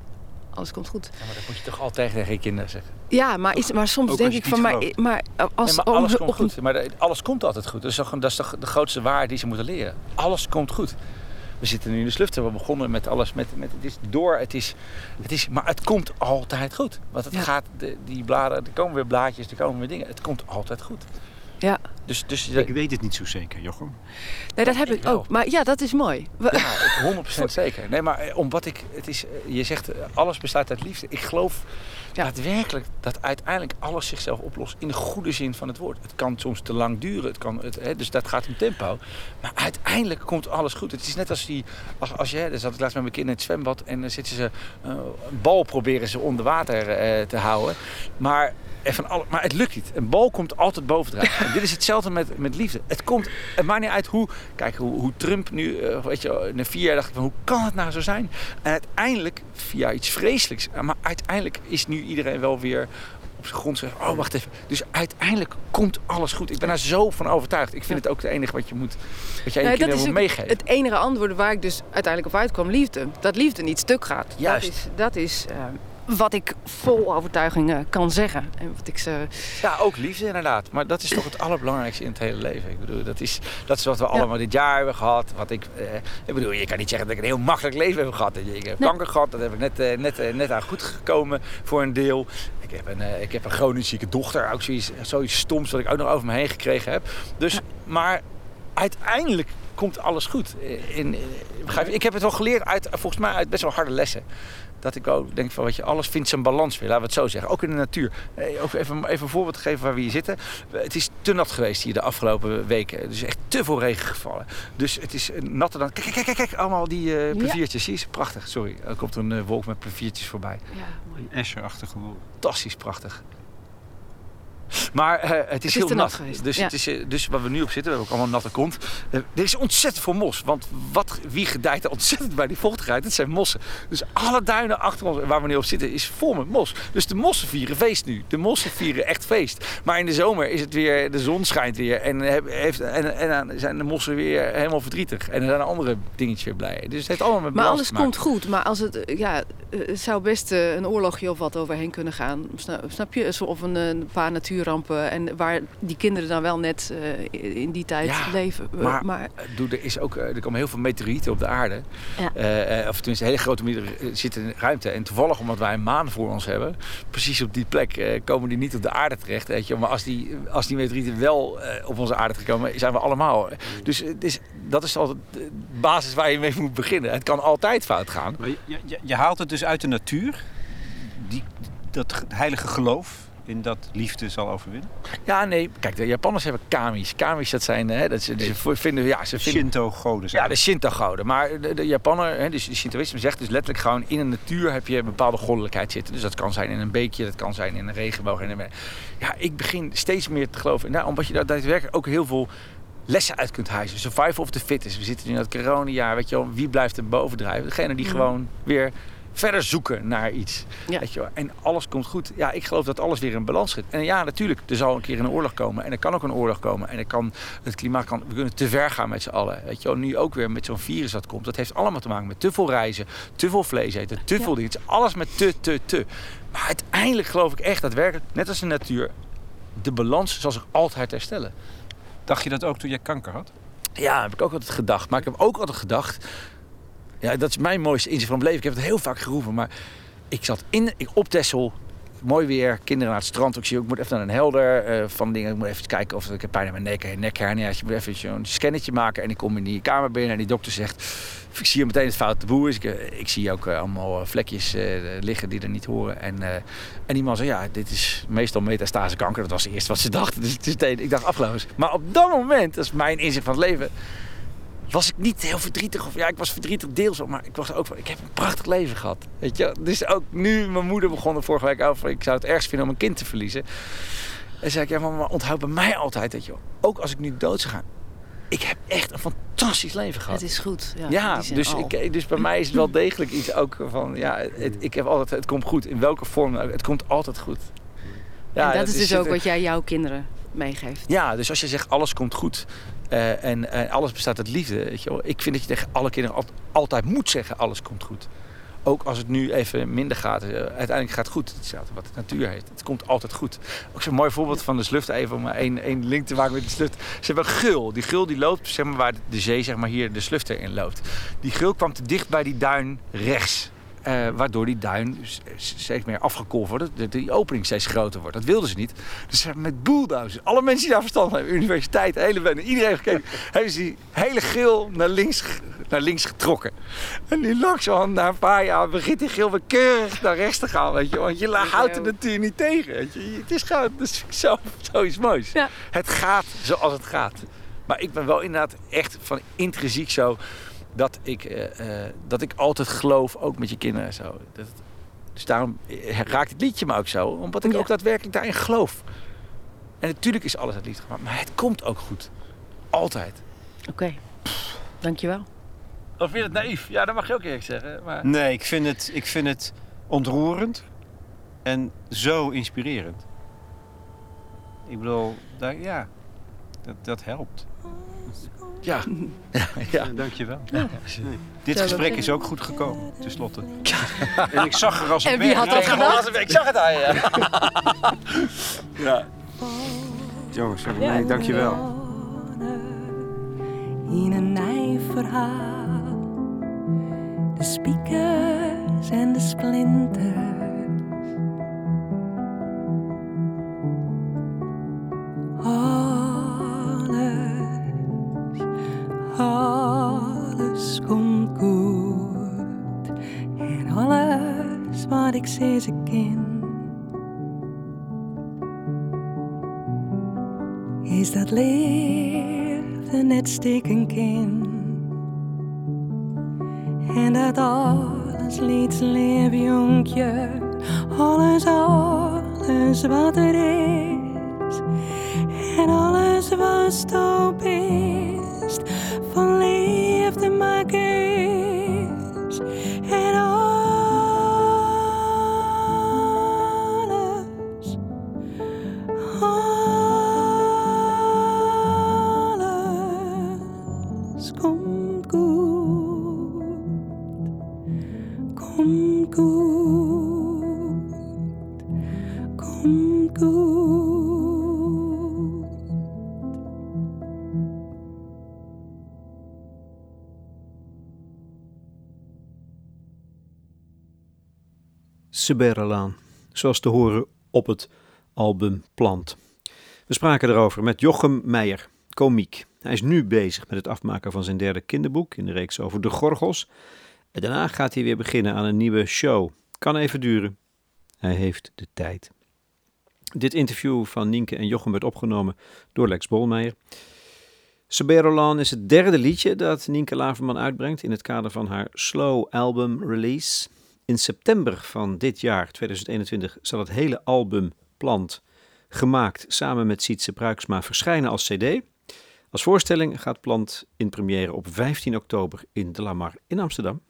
Alles komt goed. Ja, maar dat moet je toch altijd tegen je kinderen zeggen? Ja, maar, is, maar soms Ook denk ik van maar, maar, als, Nee, maar alles om- komt goed. Maar alles komt altijd goed. Dat is, toch, dat is toch de grootste waarde die ze moeten leren. Alles komt goed. We zitten nu in de slufte. We begonnen met alles. Met, met, het is door. Het is, het is, maar het komt altijd goed. Want het Ja. gaat, de, die bladeren, er komen weer blaadjes, er komen weer dingen. Het komt altijd goed. Ja, Dus, dus Ik weet het niet zo zeker, Jochem. nee, dat heb ik ook. Maar ja, dat is mooi. Ja, ik- 100% zeker. Nee, maar eh, omdat ik, het is, eh, je zegt eh, alles bestaat uit liefde. Ik geloof Ja. daadwerkelijk dat uiteindelijk alles zichzelf oplost in de goede zin van het woord. Het kan soms te lang duren, het kan, het, hè, dus dat gaat om tempo. Maar uiteindelijk komt alles goed. Het is net als die, als, als je, hè, dan zat ik laatst met mijn kind in het zwembad en dan zitten ze een bal proberen ze onder water eh, te houden. Maar en van alle, maar het lukt niet. Een bal komt altijd bovendrijven. En dit is hetzelfde met, met liefde. Het komt, het maakt niet uit hoe, kijk hoe, hoe Trump nu, eh, weet je, na vier jaar dacht ik van hoe kan het nou zo zijn? En uiteindelijk, via iets vreselijks, eh, maar uiteindelijk is nu iedereen wel weer op zijn grond zegt, oh wacht even. Dus uiteindelijk komt alles goed. Ik ben daar zo van overtuigd. Ik vind het ook het enige wat je moet, wat jij kinderen is moet meegeven. het enige antwoord waar ik dus uiteindelijk op uitkwam, liefde. Dat liefde niet stuk gaat. Juist. Dat is, dat is eh, wat ik vol overtuiging kan zeggen. En wat ik ze... Ja, ook liefde inderdaad. Maar dat is toch het allerbelangrijkste in het hele leven. Ik bedoel, dat is, dat is wat we allemaal dit jaar hebben gehad. Wat ik, eh, ik bedoel, je kan niet zeggen dat ik een heel makkelijk leven heb gehad. Ik heb Nee. kanker gehad, dat heb ik net, eh, net, eh, net aan goed gekomen voor een deel. Ik heb een, ik heb een chronisch zieke dochter, ook zoiets, zoiets stoms wat ik ook nog over me heen gekregen heb. Dus, maar uiteindelijk komt alles goed. In, ik heb het wel geleerd uit, volgens mij uit best wel harde lessen. Dat ik ook denk van, weet je, alles vindt zijn balans weer. Laten we het zo zeggen. Ook in de natuur. Eh, ook even, even een voorbeeld te geven waar we hier zitten. Het is te nat geweest hier de afgelopen weken. Dus echt te veel regen gevallen. Dus het is eh, natter dan... Kijk, kijk, kijk, kijk. Allemaal die eh pleviertjes. Zie je ze? Prachtig. Sorry. Er komt een eh, wolk met pleviertjes voorbij. Ja, mooi. Een Escher-achtige wol. Fantastisch prachtig. Maar eh, het is is heel nat. nat geweest, Dus, ja. het is, eh, dus waar we nu op zitten, we hebben ook allemaal natte kont. Eh, er is ontzettend veel mos. Want wat, wie gedijt er ontzettend bij die vochtigheid? Dat zijn mossen. Dus alle duinen achter ons, waar we nu op zitten, is vol met mos. Dus de mossen vieren feest nu. De mossen vieren echt feest. Maar in de zomer is het weer, de zon schijnt weer. En, heeft, en, en dan zijn de mossen weer helemaal verdrietig. En dan zijn andere dingetjes weer blij. Dus het heeft allemaal met Maar alles komt goed. Maar als het, ja, het zou best een oorlogje of wat overheen kunnen gaan. Snap, je? Of een, een paar natuurrampen. En waar die kinderen dan wel net eh, in die tijd Ja, leven. Eh, maar- maar Eh, Doe, er, is ook, er komen heel veel meteorieten op de aarde. Ja. Eh, eh, of tenminste, hele grote meteorieten zitten in de ruimte. En toevallig, omdat wij een maan voor ons hebben, precies op die plek eh, komen die niet op de aarde terecht. Weet je. Maar als die, als die meteorieten wel eh, op onze aarde gekomen, zijn we allemaal. Dus het is, dat is altijd de basis waar je mee moet beginnen. Het kan altijd fout gaan. Maar je, je, je haalt het dus uit de natuur. Die, dat ge- heilige geloof in dat liefde zal overwinnen. Ja, nee. Kijk, de Japanners hebben kami's. Kami's, dat zijn, hè, dat ze, ze vinden, ja, ze vinden, Shinto-goden zijn Ja, de Shinto-goden. Maar de, de Japaner, hè, dus de Shintoïsme zegt dus letterlijk gewoon... in de natuur heb je een bepaalde goddelijkheid zitten. Dus dat kan zijn in een beekje, dat kan zijn in een regenboog. En ja, ik begin steeds meer te geloven. Nou, omdat je daar daadwerkelijk ook heel veel lessen uit kunt hijsen. Survival of the fittest. We zitten nu in het coronajaar, weet je wel. Wie blijft er bovendrijven? Degene die Mhm. gewoon weer verder zoeken naar iets. Ja. Weet je wel. En alles komt goed. Ja, ik geloof dat alles weer in balans zit. En ja, natuurlijk, er zal een keer een oorlog komen. En er kan ook een oorlog komen. En er kan, het klimaat kan, we kunnen te ver gaan met z'n allen. Weet je wel. Nu ook weer met zo'n virus dat komt. Dat heeft allemaal te maken met te veel reizen, te veel vlees eten, te Ja. veel dingen. Het is alles met te, te, te. Maar uiteindelijk geloof ik echt daadwerkelijk, net als de natuur, de balans zal zich altijd herstellen. Dacht je dat ook toen je kanker had? Ja, heb ik ook altijd gedacht. Maar ik heb ook altijd gedacht. Ja, dat is mijn mooiste inzicht van mijn leven. Ik heb het heel vaak geroepen. Maar ik zat in, ik, op Texel. Mooi weer, kinderen naar het strand. Ik zie ik moet even naar een helder eh, van dingen. Ik moet even kijken of ik heb pijn in mijn nek, een nekhernia. Je moet even zo'n scannetje maken. En ik kom in die kamer binnen en die dokter zegt... ik zie meteen het fout de boer. Ik, eh, ik zie ook eh, allemaal vlekjes liggen die er niet horen. En, en die man zei, ja, dit is meestal metastase kanker. Dat was het eerste wat ze dachten. Dus het is ik dacht afgelopen. Maar op dat moment, dat is mijn inzicht van het leven... was ik niet heel verdrietig. Of ja, ik was verdrietig deels. Maar ik was ook van, ik heb een prachtig leven gehad. Weet je? Dus ook nu, mijn moeder begon er vorige week over. Ik zou het ergst vinden om een kind te verliezen. En zei ik, ja, maar, onthoud bij mij altijd, weet je wel. Ook als ik nu dood zou gaan. Ik heb echt een fantastisch leven gehad. Het is goed. Ja, Ja, dus, al. ik, dus bij mij is het wel degelijk iets ook van, ja, het, ik heb altijd, het komt goed. In welke vorm, ook, het komt altijd goed. Ja, en dat, is dus ook wat jij jouw kinderen meegeeft. Ja, dus als je zegt alles komt goed eh, en eh, alles bestaat uit liefde, weet je wel. Ik vind dat je tegen alle kinderen al- altijd moet zeggen alles komt goed. Ook als het nu even minder gaat, eh, uiteindelijk gaat het goed. Het is wat de natuur heeft. Het komt altijd goed. Ook zo'n mooi voorbeeld van de sluft, even om maar één, één link te maken met de sluft. Ze hebben een gul. Die gul die loopt zeg maar, waar de- zee zeg maar, hier de sluft erin loopt. Die gul kwam te dicht bij die duin rechts. Eh, waardoor die duin steeds meer afgekolfd wordt. De, die opening steeds groter wordt. Dat wilden ze niet. Dus ze hebben met bulldozers, alle mensen die daar verstand van hebben, universiteit, hele iedereen heeft gekeken, hebben ze die hele geel naar links, naar links getrokken. En nu langzaam, na een paar jaar, begint die geel weer keurig naar rechts te gaan. Weet je, want je houdt de natuur niet tegen. Weet je. Het is gewoon dat is zo, zoiets moois. Ja. Het gaat zoals het gaat. Maar ik ben wel inderdaad echt van intrinsiek zo dat ik, eh, eh, dat ik altijd geloof, ook met je kinderen en zo. Dat, dus daarom eh, raakt het liedje me ook zo, omdat ik Ja. ook daadwerkelijk daarin geloof. En natuurlijk is alles uit liefde gemaakt, maar het komt ook goed. Altijd. Oké, dankjewel. Of vind je het naïef? Ja, dat mag je ook eerlijk zeggen. Maar... Nee, ik vind het, ik vind het ontroerend en zo inspirerend. Ik bedoel, daar, ja, dat, dat helpt. Ja. ja, ja. Dankjewel. Ja. Dit gesprek is ook goed gekomen, tenslotte. en ik zag er als een En wie had dat gedacht? Ik zag het aan je. ja. Jongens, nee, dankjewel. in een nijverhaal. De spiekers en de splinters. Alles, alles komt goed. En alles wat ik sinds ik ken. is dat liefde net stikken kind. En dat alles liet leef jonkje, alles, alles wat er is. En alles was van liefde Siberalaan, zoals te horen op het album Plant. We spraken erover met Jochem Meijer, komiek. Hij is nu bezig met het afmaken van zijn derde kinderboek in de reeks over de gorgels. En daarna gaat hij weer beginnen aan een nieuwe show. Kan even duren. Hij heeft de tijd. Dit interview van Nienke en Jochem werd opgenomen door Lex Bolmeijer. Saberolan is het derde liedje dat Nienke Laverman uitbrengt in het kader van haar Slow Album Release. In september van dit jaar, 2021, zal het hele album Plant, gemaakt samen met Sietse Pruiksma, verschijnen als cd. Als voorstelling gaat Plant in première op 15 oktober in De Lamar in Amsterdam.